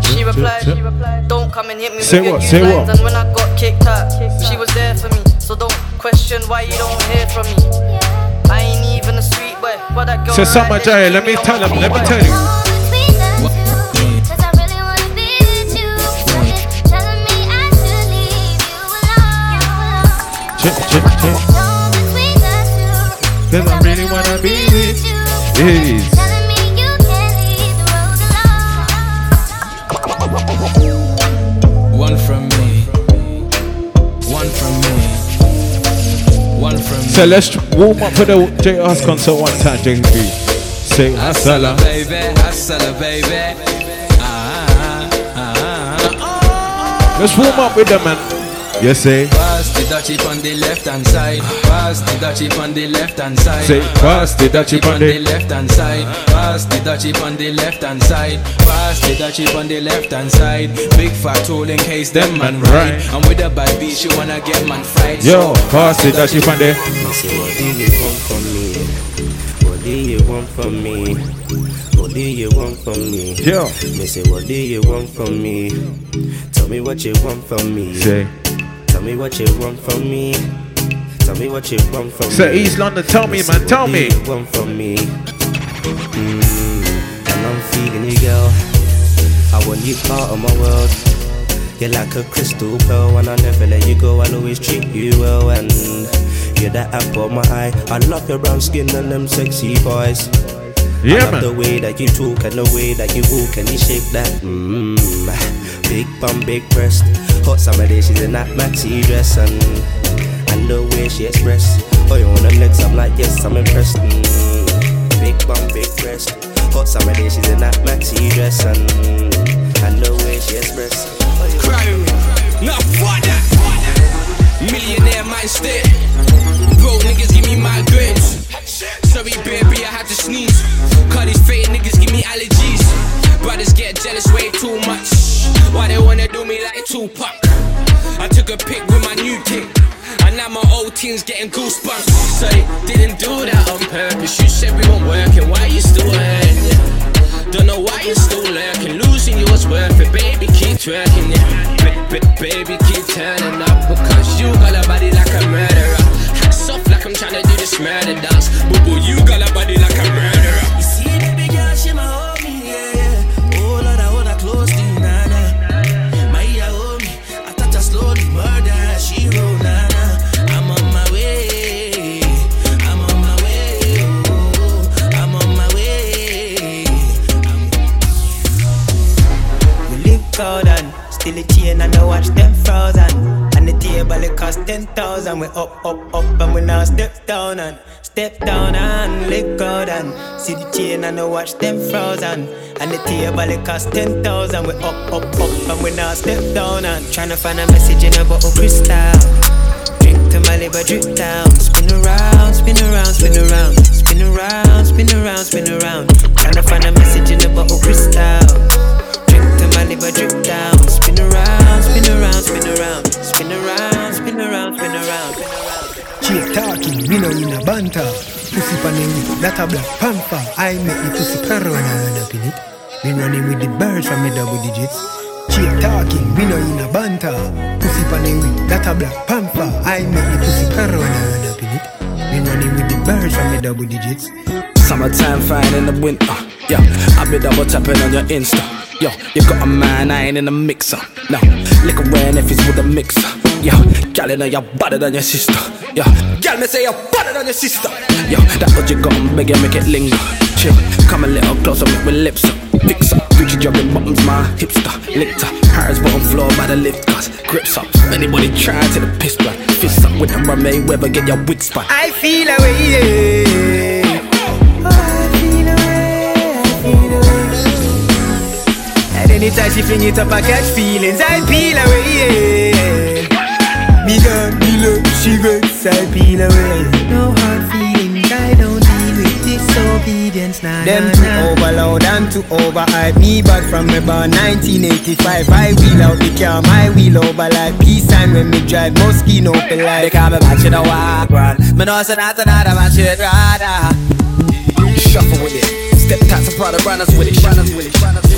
Speaker 27: She replied, don't come and hit me
Speaker 21: Say
Speaker 27: with
Speaker 21: what,
Speaker 27: your new lines.
Speaker 21: what?
Speaker 27: And when I got kicked out, she was there for me. So don't question why you don't hear from me. I ain't even a sweet boy, but that girl
Speaker 21: Say
Speaker 27: right there,
Speaker 21: Jay, let me tell him, let me tell you. Chip, chip, chip.
Speaker 15: Cause I really wanna be with you.
Speaker 21: Yes.
Speaker 4: One from me. One from me. One from me.
Speaker 21: So let's warm up for the JR's concert one time, JB. Say Asala.
Speaker 4: Baby, Asala, baby. Ah, ah, ah, ah,
Speaker 21: Let's warm up with them, man. Yes, eh?
Speaker 4: Pass the dutchie on the left hand side. Pass the dutchie on the left hand side.
Speaker 21: Say, pass the dutchie on the-
Speaker 4: left hand side. Pass the dutchie on the left hand side. Pass the dutchie on the left hand side. Big fat tool in case them man
Speaker 21: right.
Speaker 4: right. And with a bad beat, she wanna get man fried.
Speaker 21: Yo, pass the dutchie on the.
Speaker 5: Say, what do you want from me? What do you want from me? What do you want from me?
Speaker 21: Yo.
Speaker 5: Me say, what do you want from me? Tell me what you want from me.
Speaker 21: Say.
Speaker 5: Tell me what you want from me. Tell me what you want from
Speaker 21: Say,
Speaker 5: me.
Speaker 21: East London, tell me, man,
Speaker 5: what
Speaker 21: tell
Speaker 5: do
Speaker 21: me.
Speaker 5: You want from me? Mm, and I'm feeling you, girl. I want you part of my world. You're like a crystal pearl, and I'll never let you go. I'll always treat you well, and you're the apple of my eye. I love your brown skin and them sexy boys.
Speaker 21: Yeah,
Speaker 5: I love
Speaker 21: man.
Speaker 5: the way that you talk and the way that you walk and you shake that. Mmm, big bum, big breast. Hot summer day, she's in that maxi dress and and the way she express. Oh, you them legs, I'm like yes, I'm impressed. Mm, big bum, big breast. Hot summer day, she's in that maxi dress and and the way she express. Oh, you
Speaker 4: Cry with me. Now fuck that. Millionaire mind state. Bro, niggas give me my migraines. Sorry, baby, I had to sneeze. Cause these fake niggas give me allergies. Brothers get jealous way too much. Why they wanna do me like Tupac? I took a pic with my new thing. And now my old team's getting goosebumps. So they didn't do that on purpose. You said we weren't working. Why you still hurting? Don't know why you still lurking. Losing you was worth it. Baby, keep twerking yeah. Ba- ba- baby, keep turning up. Because you got a body like a murderer. Hats off like I'm trying to do this murder dance. Boo boo, you got a body like a murderer.
Speaker 30: Frozen. And the table it cost ten thousand. We up, up, up and we now step down and step down and live cold and see the chain and the watch them frozen. And the table it cost ten thousand. We up, up, up and we now step down and tryna find a message in a bottle crystal. Drink to my liver, drip down. Spin around, spin around, spin around. Spin around, spin around, spin around. Tryna find a message in a bottle crystal. Drink to my liver, drip down. Spin around, spin around, spin around. Spin around, spin around, spin around.
Speaker 28: Cheap talking, me no in a banter. Pussy panning with that a black panther. I make the pussy purr when I run up in it. Been running with the birds from the double digits. Cheap talking, me no in a banter. Pussy panning with that a black panther. I make the pussy purr when I run up in it. Been running with the birds from the double digits.
Speaker 31: Summertime fine in the winter. Yeah, I be double tapping on your Insta. Yo, you got a man, I ain't in the mixer. No, liquor rare if it's with a mixer. Yo, gal, you know you're better than your sister. Yo, gal, me say you're better than your sister. Yo, that what you got, I'm begging, make it linger. Chill, come a little closer, make my lips up. Fix up, Gucci jogging bottoms, my hipster. Licked Harris bottom floor by the lift, cause grips up. Anybody try to the piss blood. Fist up with rum, Mayweather, get your wig spot.
Speaker 30: I feel away, yeah. Anytime she fling it up, I catch feelings. I peel away, yeah. Me gone, me look, she vex, I peel away. No hard feelings, I don't deal with disobedience, nah,
Speaker 28: Them
Speaker 30: nah,
Speaker 28: too
Speaker 30: nah.
Speaker 28: overloud and too overhype. Me back from me born 1985. I wheel out the car, my wheel over like peace sign when me drive. Moschino open like.
Speaker 31: They call me back to the walk, run. Me know it's not another man should rather. Shuffle with it. Step taps and Prada runners with it. Runners with it. Runners with it.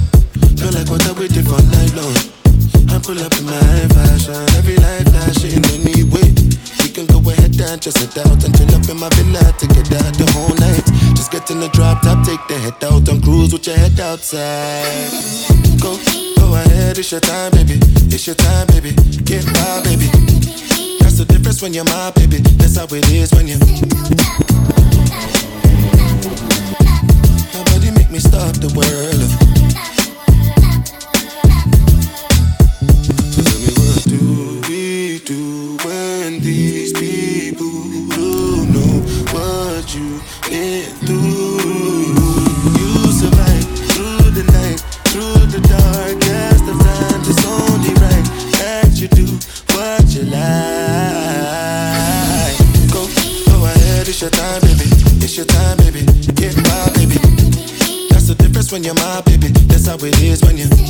Speaker 32: Feel like what I waited for night long. I pull up in my fashion, every light flashing anyway. We can go ahead and just head out and chill up in my villa to get out the whole night. Just get in the drop top, take the head out and cruise with your head outside. Go, go ahead, it's your time, baby. It's your time, baby. Get by, baby. That's the difference when you're my baby. That's how it is when you. Nobody make me stop the world. Do when these people don't know what you've been through? You survive through the night, through the darkest of times. It's only right that you do what you like. Go, go ahead, it's your time, baby. It's your time, baby. Get by, baby. That's the difference when you're my baby. That's how it is when you.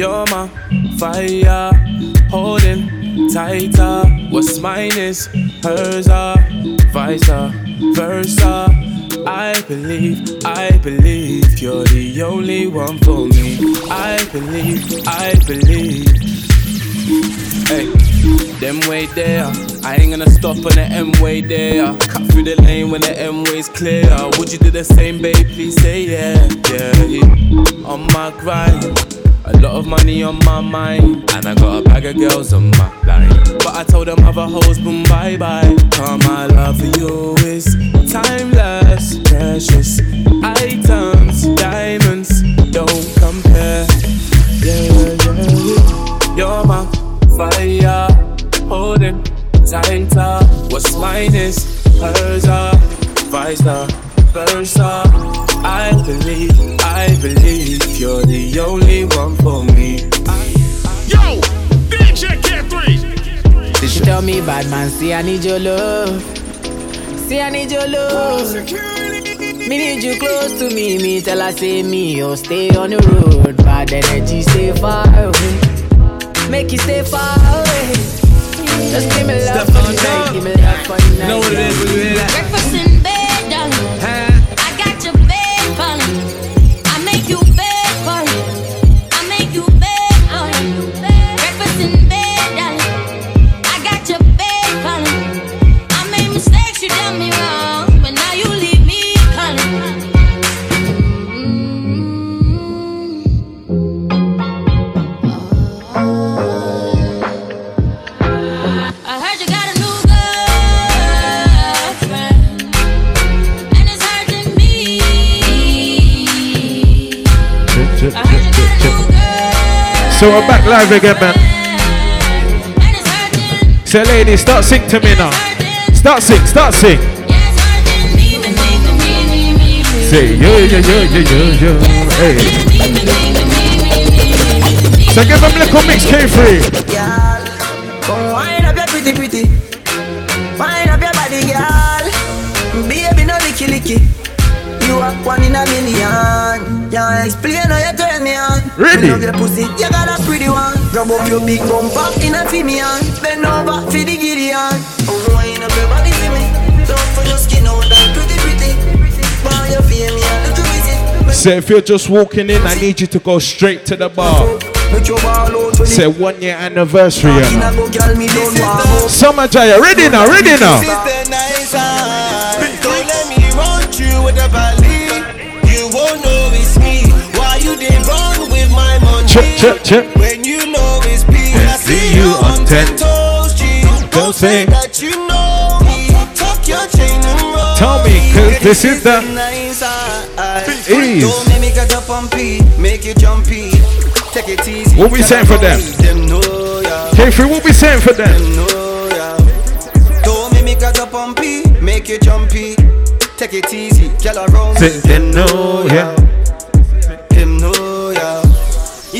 Speaker 33: You're my fire, holding tighter. What's mine is hers, uh, vice versa. I believe, I believe you're the only one for me. I believe, I believe. Hey, them way there. I ain't gonna stop on the M way there. Cut through the lane when the M way's clear. Would you do the same, babe? Please say yeah. yeah. On my grind, a lot of money on my mind, and I got a bag of girls on my line. But I told them other hoes, boom, bye bye. Cause my love for you is timeless, precious items, diamonds don't compare. Yeah, yeah, yeah. You're my fire, holding tighter. What's mine is hers, uh, vice versa. I believe, I believe you're the only one for me.
Speaker 1: Yo, DJ K3.
Speaker 10: She tell me, bad man, see I need your love. See I need your love. Me need you close to me. Me tell her say me, oh stay on the road. Bad energy, stay far away. Make you stay far away. Just give me love for the night, give me love for the night.
Speaker 33: Know what it is, we do that.
Speaker 15: Breakfast in
Speaker 21: So we're back live again, man. So, ladies, start sing to me now. Start sing, start sing. Say yo yo yo yo yo yo. Hey. So give them little mix K3.
Speaker 5: Come wind up your pretty pretty. Wind up your body, girl. Baby, no licky licky. You are one in a million. Can't explain how you turn me on.
Speaker 21: Ready?
Speaker 5: You love your pussy, you got a pretty one. Grab up your big bumper in a Fimian. Bend over for the Gideon. Oh, wind up your body for me. Don't for your skin out that pretty pretty. While you feel me, I look crazy.
Speaker 21: Say if you're just walking in, I need you to go straight to the bar.
Speaker 5: Make your ball out when
Speaker 21: Say one year anniversary.
Speaker 5: In
Speaker 21: You
Speaker 5: a
Speaker 21: know.
Speaker 5: go, girl, me don't want out.
Speaker 21: Summer Jaiye, ready now, ready now. Chip, chip.
Speaker 32: When you know it's me. I see you on ten toes, G.
Speaker 21: Don't say.
Speaker 32: That you know me. Tuck your chain and roll.
Speaker 21: Tell me, cause this is the
Speaker 5: nice. Don't make me get up on P, make you jumpy. Take it easy.
Speaker 21: What we saying for them?
Speaker 5: Them know.
Speaker 21: K3, what we saying for them?
Speaker 5: Them know ya. Don't make me get up on P, make you jumpy.
Speaker 2: Take it easy, girl around.
Speaker 21: Them know, yeah.
Speaker 2: Them know.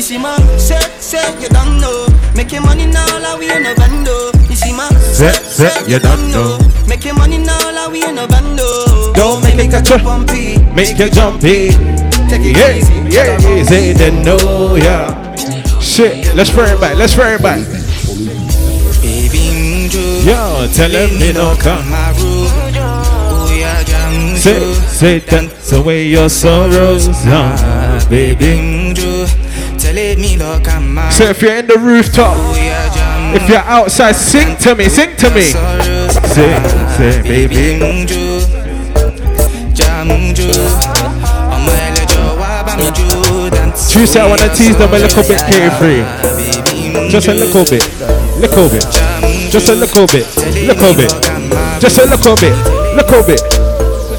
Speaker 2: You see my set, set, you don't know. Making money now, like we in a bando. You see my
Speaker 21: Set, set, you don't know.
Speaker 2: Making money now, like we in a bando.
Speaker 21: Don't make it
Speaker 2: jump on
Speaker 21: Make you jumpy.
Speaker 2: Take it
Speaker 21: Yeah,
Speaker 2: easy,
Speaker 21: yeah, yeah. Say them know, yeah. Shit, let's fire it back. Let's fire it back. Yo, tell him me no come. Say, say dance away your sorrows, uh, baby. So if you're in the rooftop, if you're outside, sing to me, sing to me. Say, say, baby. Tuesday, I wanna tease them a little bit carefree. Just a little bit, little bit, just a little bit, little bit, just a little bit, little bit.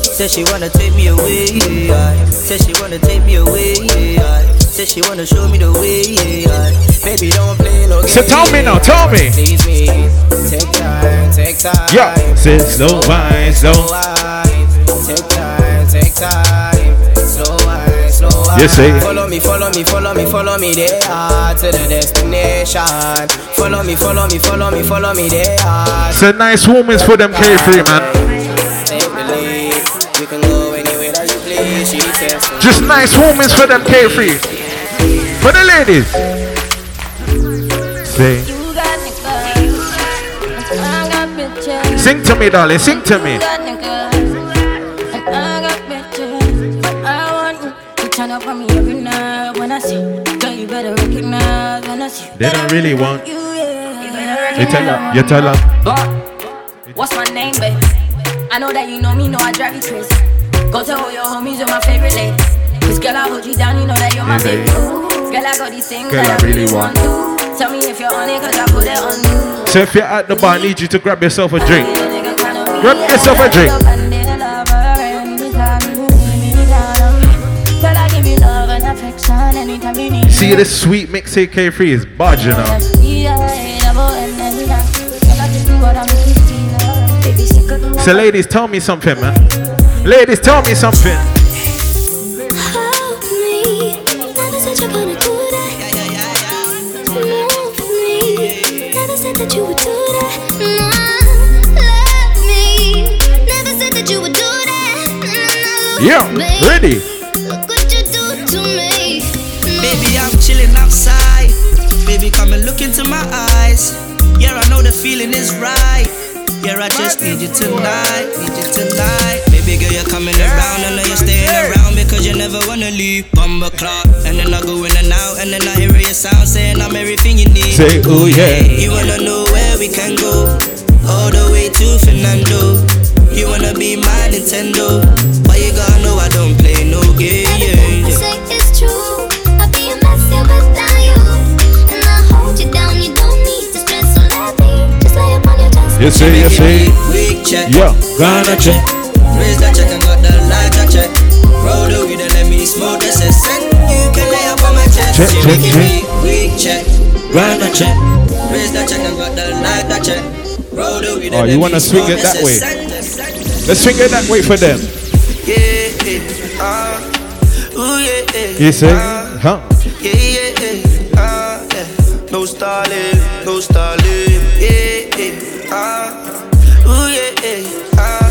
Speaker 4: Said she wanna take me away, yeah. Said she wanna take me away, yeah. Said she wanna show me the way, yeah. Baby, don't play no
Speaker 21: So tell me now, tell me.
Speaker 4: Please me, take time, take time.
Speaker 21: Yeah, say slow wine, slow.
Speaker 4: Take time, take time. Slow wine, slow wine.
Speaker 21: Yes, say.
Speaker 4: Follow me, follow me, follow me, follow me there to the destination. Follow me, follow me, follow me, follow me there.
Speaker 21: Say nice women's for them carefree, man.
Speaker 4: Take the lead. You can go anywhere that you please. She says.
Speaker 21: Just nice women's for them carefree. For the ladies. Say,
Speaker 15: You got me good. I got pictures.
Speaker 21: sing to me, darling, sing to me.
Speaker 15: You got me good. And I got pictures. But I want you to turn up on me every night when I see. you. Girl, you better recognize when I see. you.
Speaker 21: They don't really want.
Speaker 15: You, yeah. You
Speaker 21: tell
Speaker 15: recognize.
Speaker 21: her, you tell her.
Speaker 15: What's my name, babe? I know that you know me, know I drive you crazy. Go tell all your homies you're my favorite lady. Cause girl, I hold you down, you know that you're my favorite. Girl, I got these things
Speaker 21: Girl,
Speaker 15: that
Speaker 21: I really want.
Speaker 15: to. Tell me if you're on it, cause I put it on you.
Speaker 21: So if you're at the bar, I need you to grab yourself a drink. Grab yourself a drink.
Speaker 15: Girl, I give you love and affection anytime you need
Speaker 21: See this sweet mix AK3 is budging up. So ladies, tell me something, man. Ladies, tell me something. Yeah, ready.
Speaker 15: Look what you do to me.
Speaker 5: Baby, I'm chilling outside. Baby, come and look into my eyes. Yeah, I know the feeling is right. Yeah, I just need you tonight, need you tonight. Baby girl, you're coming around, I know you're staying around because you never wanna leave. Bumble clock, and then I go in and out, and then I hear your sound saying I'm everything you need.
Speaker 21: Say, ooh, yeah.
Speaker 5: You wanna know where we can go? All the way to Fernando. You wanna be my Nintendo? Why you gotta know I don't play no game? Yeah, yeah.
Speaker 15: Say it's true. I'll be a mess here without you. And I hold you down, you don't need to stress or let me. Just lay upon your chest.
Speaker 21: You say, you say.
Speaker 5: Week check.
Speaker 21: Yo, gonna check.
Speaker 5: Raise that check and got the light that check. Roll the weed and let me smoke the cess. You can lay up on my chest.
Speaker 21: Check, check,
Speaker 5: making
Speaker 21: check.
Speaker 5: me weak check. Grind that check. Raise that check and got the light that check. Roll the weed
Speaker 21: Oh, you wanna swing it that way?
Speaker 5: Cess.
Speaker 21: Let's swing it that way for them.
Speaker 5: Yeah, yeah, uh, ooh, yeah, yeah.
Speaker 21: You say,
Speaker 5: uh,
Speaker 21: huh?
Speaker 5: Yeah, yeah, yeah, uh, yeah. No stalling, no stalling. Yeah, yeah, uh, ooh, yeah, yeah, uh,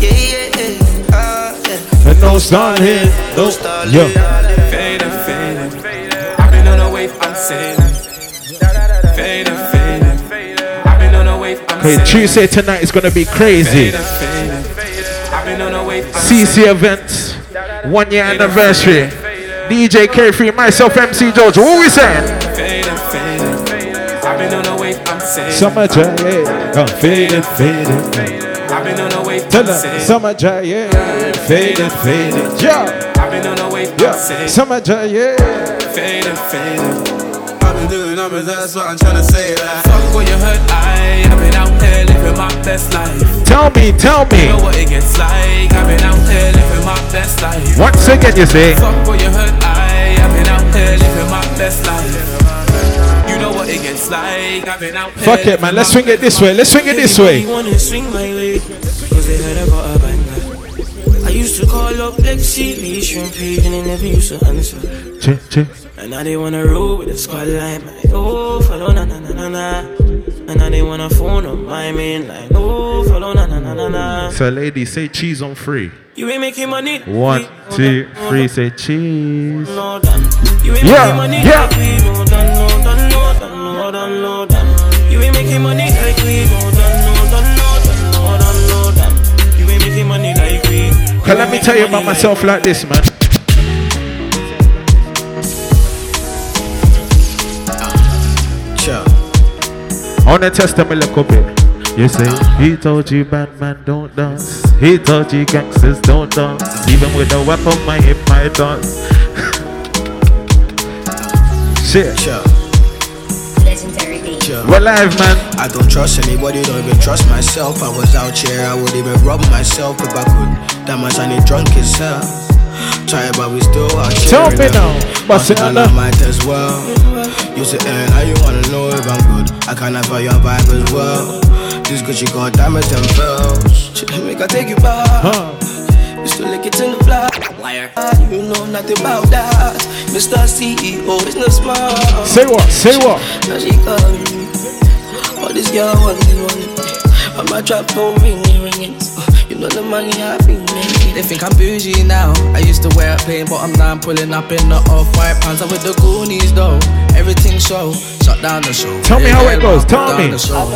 Speaker 5: yeah, yeah, yeah, uh, yeah.
Speaker 21: And no stalling, no. Yo.
Speaker 33: Fading, fading. I've been on a wave, I'm sailing. Fading, fading. I've been on a wave, I'm
Speaker 21: Okay,
Speaker 33: sailing.
Speaker 21: Tuesday tonight is gonna be crazy.
Speaker 33: Fading, fading.
Speaker 21: CC events, one year anniversary. DJ K3, myself, MC Jojo. What we saying?
Speaker 33: Fading, fading. I've been on a wave, I'm sailing.
Speaker 21: Summer Jay, yeah. Fading, fading.
Speaker 33: I've been on a wave,
Speaker 21: Tell
Speaker 33: I'm
Speaker 21: them. Summer Jay, yeah. Fading, fading. Yeah.
Speaker 33: I've been on a wave,
Speaker 21: Yeah. Summer Jay, yeah.
Speaker 33: Fading, fading.
Speaker 34: I've been doing numbers, that's what I'm trying to say. Like,
Speaker 33: Fuck what you heard, I I've been out here living my best life.
Speaker 21: Tell me, tell me.
Speaker 33: You know what it gets like. I've been out here living my best life.
Speaker 21: Once again, you say.
Speaker 33: Fuck what you heard, I I've been out here living my best life. You know what it gets like. I've been out here.
Speaker 21: Fuck it, man. Let's swing it this way. Let's swing it this way.
Speaker 5: wanna swing my way, cause they heard about a banger. used to call up Lexi, Lee, Shrimp Page, and they never used to answer. And now they wanna roll with the squad line, like, oh, follow na na na na na. And now they wanna phone up my main line, oh, follow na na na na na.
Speaker 21: So, ladies, say cheese on free.
Speaker 5: You ain't making money.
Speaker 21: One, two, three, say cheese.
Speaker 5: No, done. You ain't
Speaker 21: Yeah, yeah.
Speaker 5: You ain't making money like we.
Speaker 21: Cause let me tell you about myself like this, man. I wanna test them a little bit. You say, he told you bad man don't dance. He told you gangsters don't dance. Even with a weapon, my hip might dance. [LAUGHS] Shit.
Speaker 4: Sure. Sure.
Speaker 21: We're live, man.
Speaker 4: I don't trust anybody, don't even trust myself. I was out here, I would even rob myself if I could. That much I need drunk as hell. Try but we still out here.
Speaker 21: Tell me
Speaker 4: now.
Speaker 21: but bust it
Speaker 4: and
Speaker 21: on
Speaker 4: I
Speaker 21: the-
Speaker 4: might as well. You say, eh, now you wanna know if I'm good. I can't have your vibe as well. This Gucci got diamonds and pearls. She make I take you back. You still lick it in the fly. Liar. You know nothing about that. Mr. CEO, business man.
Speaker 21: Say what? Say what?
Speaker 4: Now she calling me. Oh, this girl want me, want me. But my trap phone ringing, ringing. Uh, you know the money I been making.
Speaker 10: They think I'm bougie now. I used to wear a plain bottom down, pulling up in the off-white pants. I'm with the Goonies though. Everything show, shut down the show.
Speaker 21: Tell me how it goes, tell me.
Speaker 10: the show.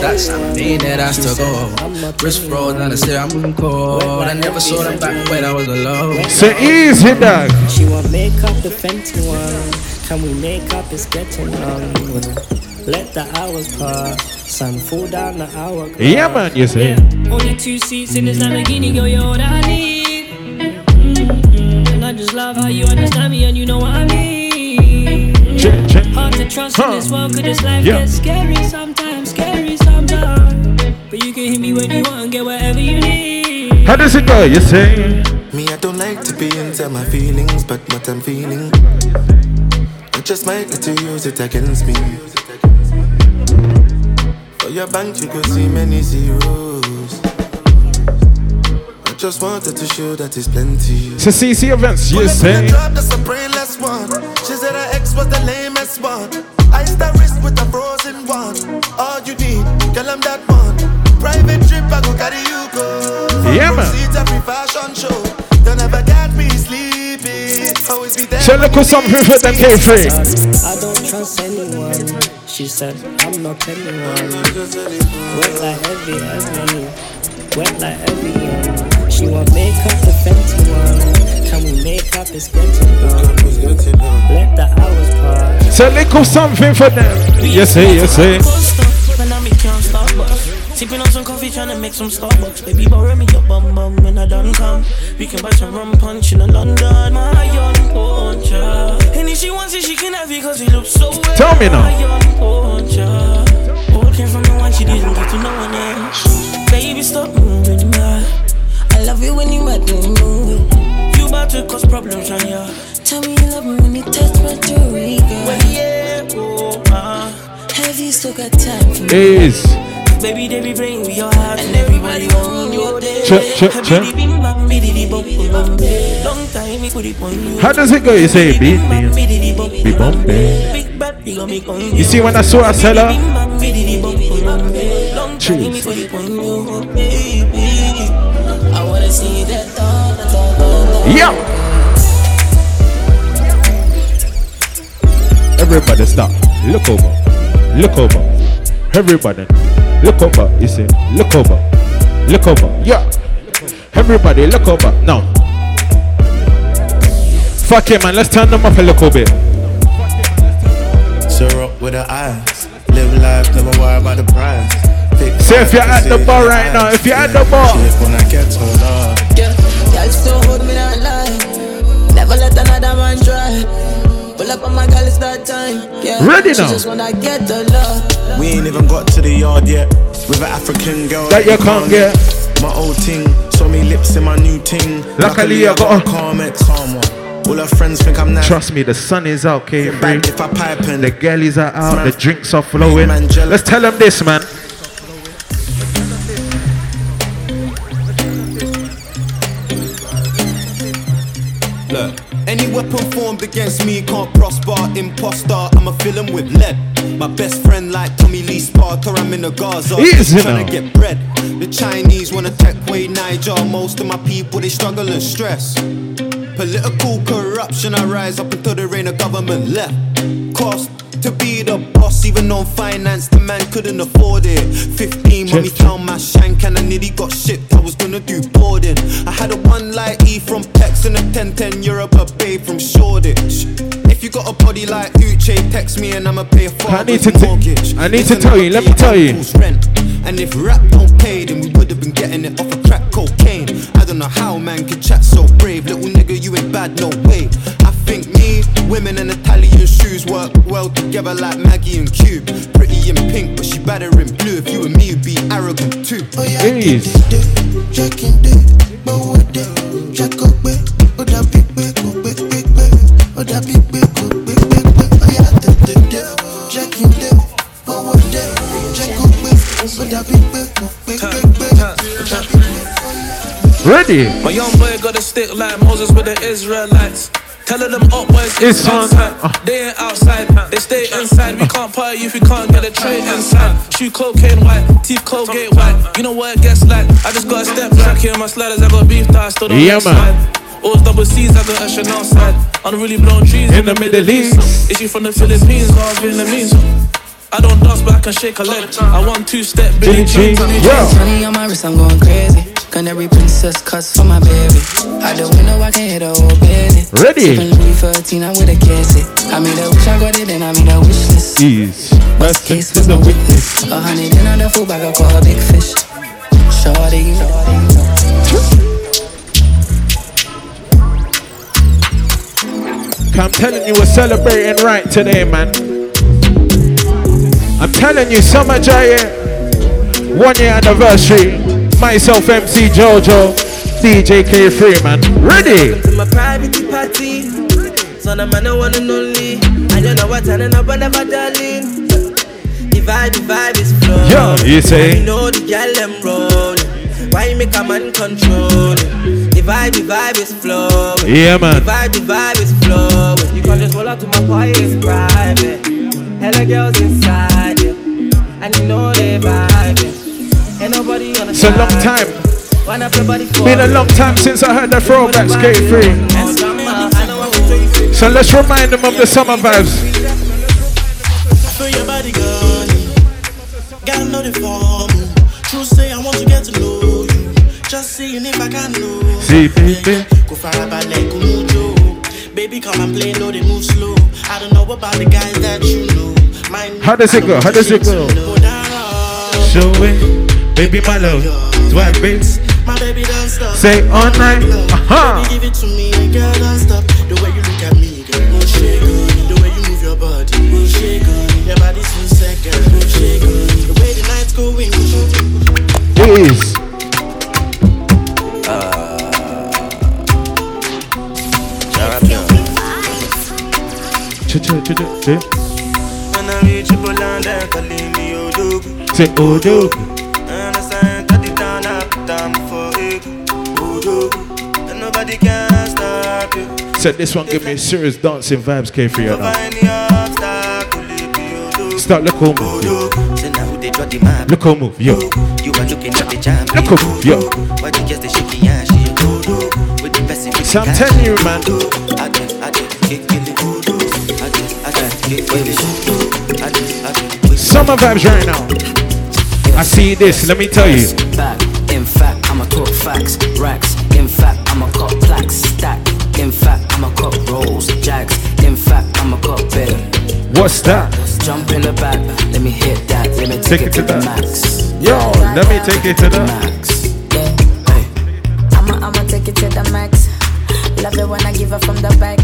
Speaker 10: That's something that has to go. Wrist rolled and I say I'm moving cold. But I never saw them back when I was alone.
Speaker 21: Say easy, dog.
Speaker 20: She want make up the Fenty one. Can we make up? It's getting long. Let the hours pass. Some food down the hour.
Speaker 21: Yeah, man, you say.
Speaker 35: Only two seats in this Lamborghini, girl, you're all I need. Mm-mm. And I just love how you understand me and you know what I mean.
Speaker 21: Check, check.
Speaker 35: Hard to trust in this world, cause this life
Speaker 21: Yeah.
Speaker 35: gets scary sometimes, scary sometimes. But you can hit me when you want and get whatever you need.
Speaker 21: How does it go? You say.
Speaker 14: Me, I don't like to be inside my feelings, but what I'm feeling, I just might let you use it against me. For your bank, you could see many zeros. I just wanted to show that it's plenty.
Speaker 21: So CC events, you
Speaker 14: Pull
Speaker 21: say.
Speaker 14: drop, that's a brainless one. She said her ex was the lamest one. Ice that wrist with a frozen one. All you need, girl, I'm that one. Private trip, I go carry you go.
Speaker 21: Yeah, man.
Speaker 14: See every fashion show. Don't ever get me sleeping. Always be there.
Speaker 21: So look for something for them K3.
Speaker 20: I don't trust anyone. She said, I'm not anyone. Wet like heavy, heavy. Wet like heavy. She want make up the Fenty one. Can we make up? Getting long. Let the hours pass.
Speaker 21: So look for something for them. Yes, say, yes, say.
Speaker 5: Sipping on some coffee, trying to make some Starbucks. Baby, borrow me your bum bum when I done come. We can buy some rum punch in London. My young puncher. And if she wants it, she can have it cause it looks so well.
Speaker 21: Tell me now.
Speaker 5: My young puncher. All came from the one she didn't get to no one else. Baby, stop moving mad. I love it when you make me move. You about to cause problems on ya.
Speaker 36: Tell me you love me when you touch my jewelry, girl.
Speaker 5: Well, yeah, oh, uh.
Speaker 36: Have you still got time for me?
Speaker 21: Is.
Speaker 5: Baby, they be playing with your heart and everybody on your day.
Speaker 21: Check, check, check. How does it go? You say beat me.
Speaker 5: Bidi di bum
Speaker 21: Be bumpy.
Speaker 5: Big bad, we gon' make on
Speaker 21: You see when I saw a seller?
Speaker 5: Dawn.
Speaker 21: Yeah. Everybody stop. Look over. Look over. Everybody. Look over. You say, look over. Look over. Yeah. Everybody, look over. Now. Fuck it, man. Let's turn them up a little bit.
Speaker 14: Syrup with her eyes. Live life, never worry about the price. Pick
Speaker 21: Say if you're at the bar right now, if you're at the bar.
Speaker 14: Shit when I get told off.
Speaker 36: Yeah, girl still hold me that line. Never let another man try. Pull up on my girl, it's that time. Yeah,
Speaker 14: Ready now.
Speaker 36: just wanna get the love.
Speaker 14: We ain't even got to the yard yet. With an African girl
Speaker 21: That you can't get.
Speaker 14: My old ting, saw me lips in my new ting.
Speaker 21: Luckily, I got a-
Speaker 14: calm it, calm one. All her friends think I'm nice.
Speaker 21: Trust me, the sun is out, K3.
Speaker 14: If I pipe and
Speaker 21: The girlies are out,
Speaker 14: Man.
Speaker 21: the drinks are flowing.
Speaker 14: Man.
Speaker 21: Let's tell them this, man.
Speaker 37: Formed against me can't prosper. Imposter, I'ma fill 'em with lead. My best friend like Tommy Lee Sparta, I'm in the Gaza.
Speaker 21: Easy
Speaker 37: trying to get bread. The Chinese wanna take away Niger. Most of my people they struggle and stress. Political corruption, I rise up until the reign of government left. Cost to be the boss, even on finance, the man couldn't afford it. 15 when we found my shank and I nearly got shipped. I was gonna do boarding. I had a one light E from Pex and a 1010 euro per bay from Shoreditch. If you got a body like Uche, text me and I'ma pay a
Speaker 21: I need to t-
Speaker 37: mortgage.
Speaker 21: I need to tell you, let me tell you.
Speaker 37: Rent. And if rap don't pay, then we would have been getting it off of crack cocaine. I don't know how man can chat so brave. Little nigga, you ain't bad, no way. I women and Italian shoes work well together like Maggie and Cube. Pretty in pink, but she better in blue. If you and me would be arrogant too. Oh yeah,
Speaker 32: Oh Oh Oh Oh Oh
Speaker 21: Ready?
Speaker 33: My young boy got a stick like Moses with the Israelites. Telling them up boys
Speaker 21: It's
Speaker 33: it's
Speaker 21: on.
Speaker 33: inside. Uh. They ain't outside, uh. they stay inside. We can't party if we can't get a tray uh. inside. Shoe cocaine white, teeth Colgate white. You know what it gets like? I just got a step back here my sliders. I got beef that I still don't
Speaker 21: Yeah,
Speaker 33: like
Speaker 21: man.
Speaker 33: slide. Always double C's, I got a Chanel side. On really blown trees in the Middle East. Is you from the Philippines or Vietnamese? I don't dance, but I can shake a leg. I want two step, Billy Jean.
Speaker 38: Money on my wrist, I'm going crazy. Canary princess cuts for my baby. Out the window, I can hit a whole building.
Speaker 21: Ready?
Speaker 38: Sipping Louis 13, I'm with a casket. I made a wish, I got it, and I made a wish list.
Speaker 21: Ease.
Speaker 38: Best case was no witness. A hundred in on the full bag, I caught a big fish. Shorty,
Speaker 21: I'm telling you, we're celebrating right today, man. I'm telling you, Summer Giant, eh? one year anniversary. Myself, MC Jojo, DJ K3, man. Ready?
Speaker 4: to my private party. Son of man, I one and only. And you know what, and up and never darling. The vibe, the vibe is flowing.
Speaker 21: Yo, you say?
Speaker 4: And you know the girl them rolling. Why you make a man control it? The vibe, the vibe is flowing.
Speaker 21: Yeah, man.
Speaker 4: The vibe, the vibe is flowing. You can just roll out to my boy, it's private. Hella girls inside you. And you know they vibing. Ain't nobody on
Speaker 21: It's a long time.
Speaker 4: Wanna play body for
Speaker 21: Been a long time since I heard the throwbacks K3. So let's remind them of the summer vibes.
Speaker 32: Feel your Gotta know the form True say I want to get to know you. Just seeing if I can know
Speaker 21: See, baby.
Speaker 32: Go far about like Kumujo Baby come and play, know they move slow. I don't know about the guys that you know. Mine
Speaker 21: How does it go? How does it go? Show it, baby, my love. Swipe it.
Speaker 32: My baby don't stop
Speaker 21: Say all night. Uh-huh.
Speaker 32: Baby give it to me girl don't stop The way you look at me girl Go shake it. The way you move your body Go shake it. Your body's so sick girl Go shake it. The way the nights going
Speaker 21: It is. Ch- ch- ch- ch- ch-
Speaker 32: When I reach Poland, they're me Odogwu.
Speaker 21: Say Odo.
Speaker 32: Nobody can stop you.
Speaker 21: Said this one give me serious dancing vibes, K3. You know.
Speaker 32: Any obstacle, it be Odogwu.
Speaker 21: Start look how move.
Speaker 32: Say now who they draw the map.
Speaker 21: Look how move. Yo.
Speaker 32: You are looking at the jam.
Speaker 21: Look how move. Yo.
Speaker 32: You just the shaky? She Odogwu. With the best in
Speaker 21: So I'm telling you, man.
Speaker 32: I just, I kick, kill it. I just, I just, kick, kill it. I just, I just,
Speaker 21: Summer vibes right now. I see this. Let me tell you.
Speaker 38: back. In fact, I'ma talk facts, racks. In fact, I'ma cut rolls, jags. In fact, I'ma cut better.
Speaker 21: What's that?
Speaker 38: Jump in the back, let me hit that, let me take, it to the max.
Speaker 21: Yo, let me take it to the
Speaker 38: max.
Speaker 15: I'ma, I'ma take it to the max. Love it when I give her from the back.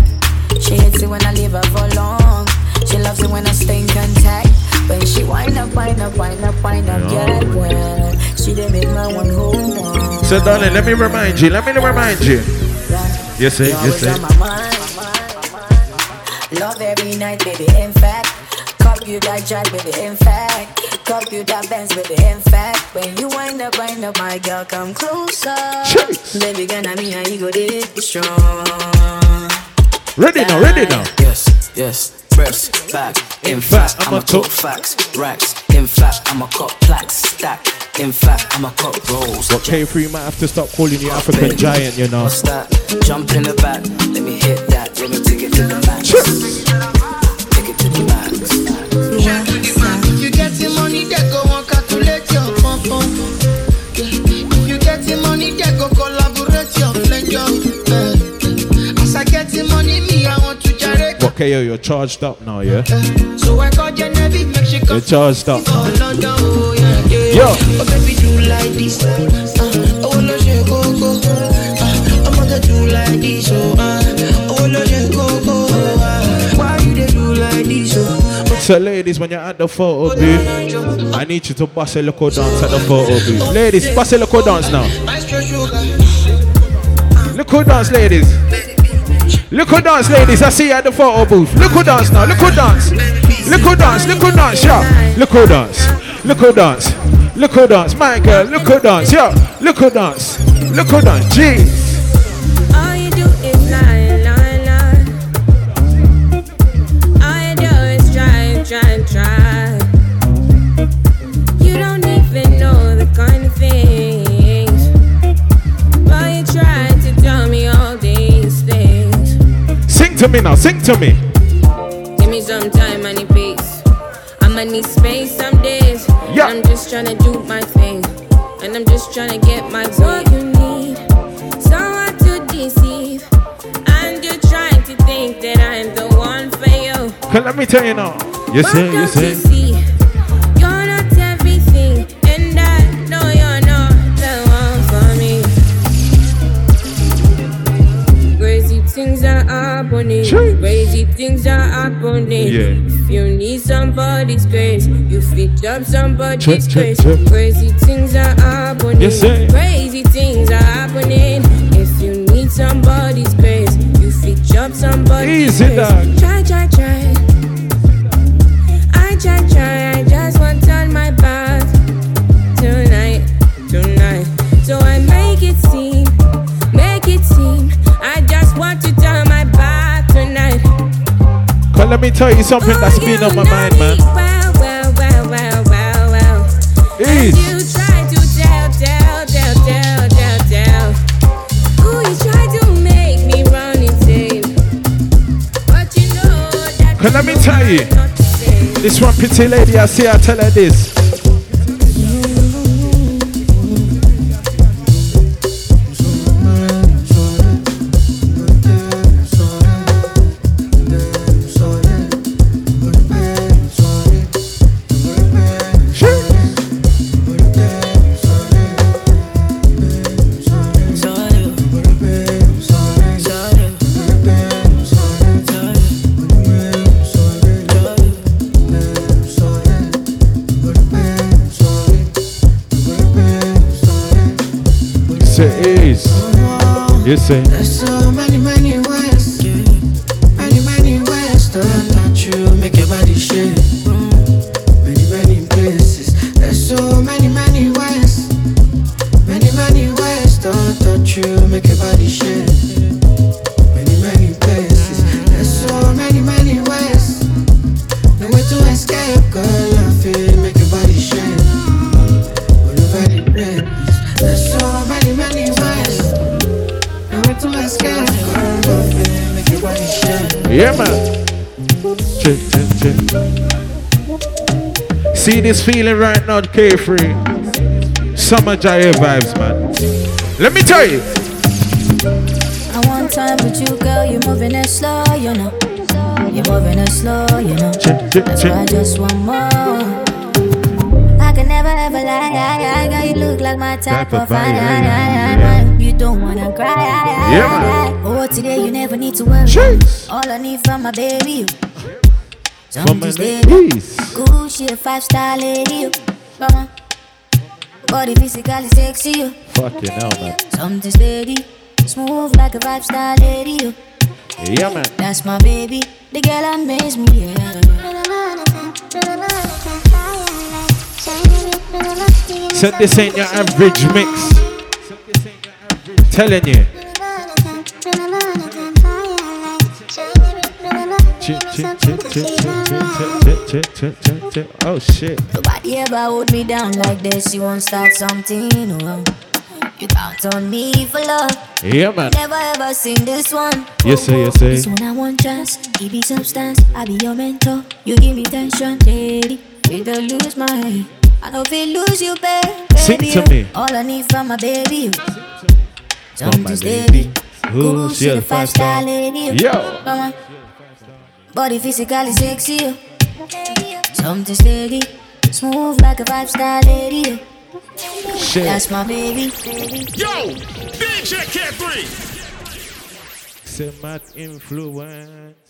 Speaker 15: She hates it when I leave her for long. She loves it when I stay in contact. When she wind up, wind up, wind up, wind up, get it well. She did make my one hold on.
Speaker 21: So, darling, let me remind you. Let me remind you. Yes, sir.
Speaker 15: You're
Speaker 21: Yes, sir.
Speaker 15: my mind. Love every night, baby. In fact, that jack, baby. In fact, that Benz, baby. In fact, when you wind up, wind up, my girl, come closer. Baby, gonna me you go this strong.
Speaker 21: Ready now, ready now.
Speaker 38: Yes, yes, breast, back. In fact, I'ma talk facts, racks. In fact, I'ma cut plaques, stack. In fact, I'ma cut rolls.
Speaker 21: But K3 might have to stop calling you African giant, you know.
Speaker 38: What's that? Jump in the back, let me hit that, let me take it to the max. Take it to the max.
Speaker 21: What KO, you're charged up now, yeah?
Speaker 39: So I call Genevieve, make she come
Speaker 21: You're charged up.
Speaker 39: for London. Oh yeah, yeah.
Speaker 21: Yo.
Speaker 39: Oh baby, do like this. Uh, oh no, she go go. Uh, I'm gonna do like this. Oh, uh, oh no, she go go. Uh, why you they do like this? Oh.
Speaker 21: So, ladies, when you're at the photo booth, I need you to bust a local dance at the photo booth. Ladies, bust a local dance now. Local dance, ladies. Local dance, ladies. I see you at the photo booth. Local dance now. Look who dance. Local dance. Look who dance, yeah. who dance. Local dance. Local dance. My girl, local dance, yeah. Local dance. Local dance. Jeez.
Speaker 40: To me
Speaker 21: now. Sing to me.
Speaker 40: Give me some time, I need peace. I'ma need space some days.
Speaker 21: Yeah.
Speaker 40: I'm just tryna do my thing. And I'm just tryna get my what you need. Someone to deceive. And you're trying to think that I'm the one for you.
Speaker 21: Cause let me tell you now. You say, you say.
Speaker 40: Happening. Crazy things are happening.
Speaker 21: Yeah.
Speaker 40: If you need somebody's grace, you fit up somebody's
Speaker 21: Check, check, check.
Speaker 40: Crazy things are happening.
Speaker 21: Yes, sir.
Speaker 40: Crazy things are happening. If you need somebody's grace, you fit up somebody's
Speaker 21: Easy,
Speaker 40: grace.
Speaker 21: dog.
Speaker 40: Try, try, try.
Speaker 21: Let me tell you something that's been on my mind, man.
Speaker 40: Well, well, well, well, well, well.
Speaker 21: Is.
Speaker 40: And you try to tell, tell, tell, tell, tell, tell. Ooh, you try to make me run insane. But you know that
Speaker 21: Cause let me tell you. This one pretty lady, I see I tell her this. You feeling right now, K3. Summer Jaiye vibes, man. Let me tell you.
Speaker 15: I want time with you, girl. You're moving it slow, you know. You're moving it slow, you know. That's why I just want more. I can never ever lie, I, I, girl. You look like my type of I, I, You don't wanna cry. I,
Speaker 21: Yeah,
Speaker 15: Oh, today you never need to worry. All I need from my baby, you.
Speaker 21: From my
Speaker 15: steady. Cool shit, five star lady, you. Mama. Body physically sexy, you.
Speaker 21: Fucking hell, man.
Speaker 15: Something steady, smooth like a five star lady. You.
Speaker 21: Yeah, man.
Speaker 15: That's my baby, the girl amaze me. Yeah.
Speaker 21: Said this ain't your average mix. Telling you. Oh shit.
Speaker 15: Nobody ever hold me down like this. You won't start something. Oh. You count on me for love.
Speaker 21: Yeah, man.
Speaker 15: Never ever seen this one.
Speaker 21: Yes, sir, yes, sir.
Speaker 15: This one I want trust. Give me substance. I be your mentor. You give me tension, lady. Feel to lose my head. I don't feel lose you, babe.
Speaker 21: Sing
Speaker 15: baby,
Speaker 21: to me.
Speaker 15: All I need from my baby.
Speaker 21: Oh,
Speaker 15: Something steady.
Speaker 21: Who's your five
Speaker 15: five-star lady.
Speaker 21: Yo.
Speaker 15: Mama. Body physically sexy. Something steady. Smooth like a five star lady.
Speaker 21: Shit.
Speaker 15: That's my baby.
Speaker 1: Yo, DJ K3.
Speaker 21: Say mad influence.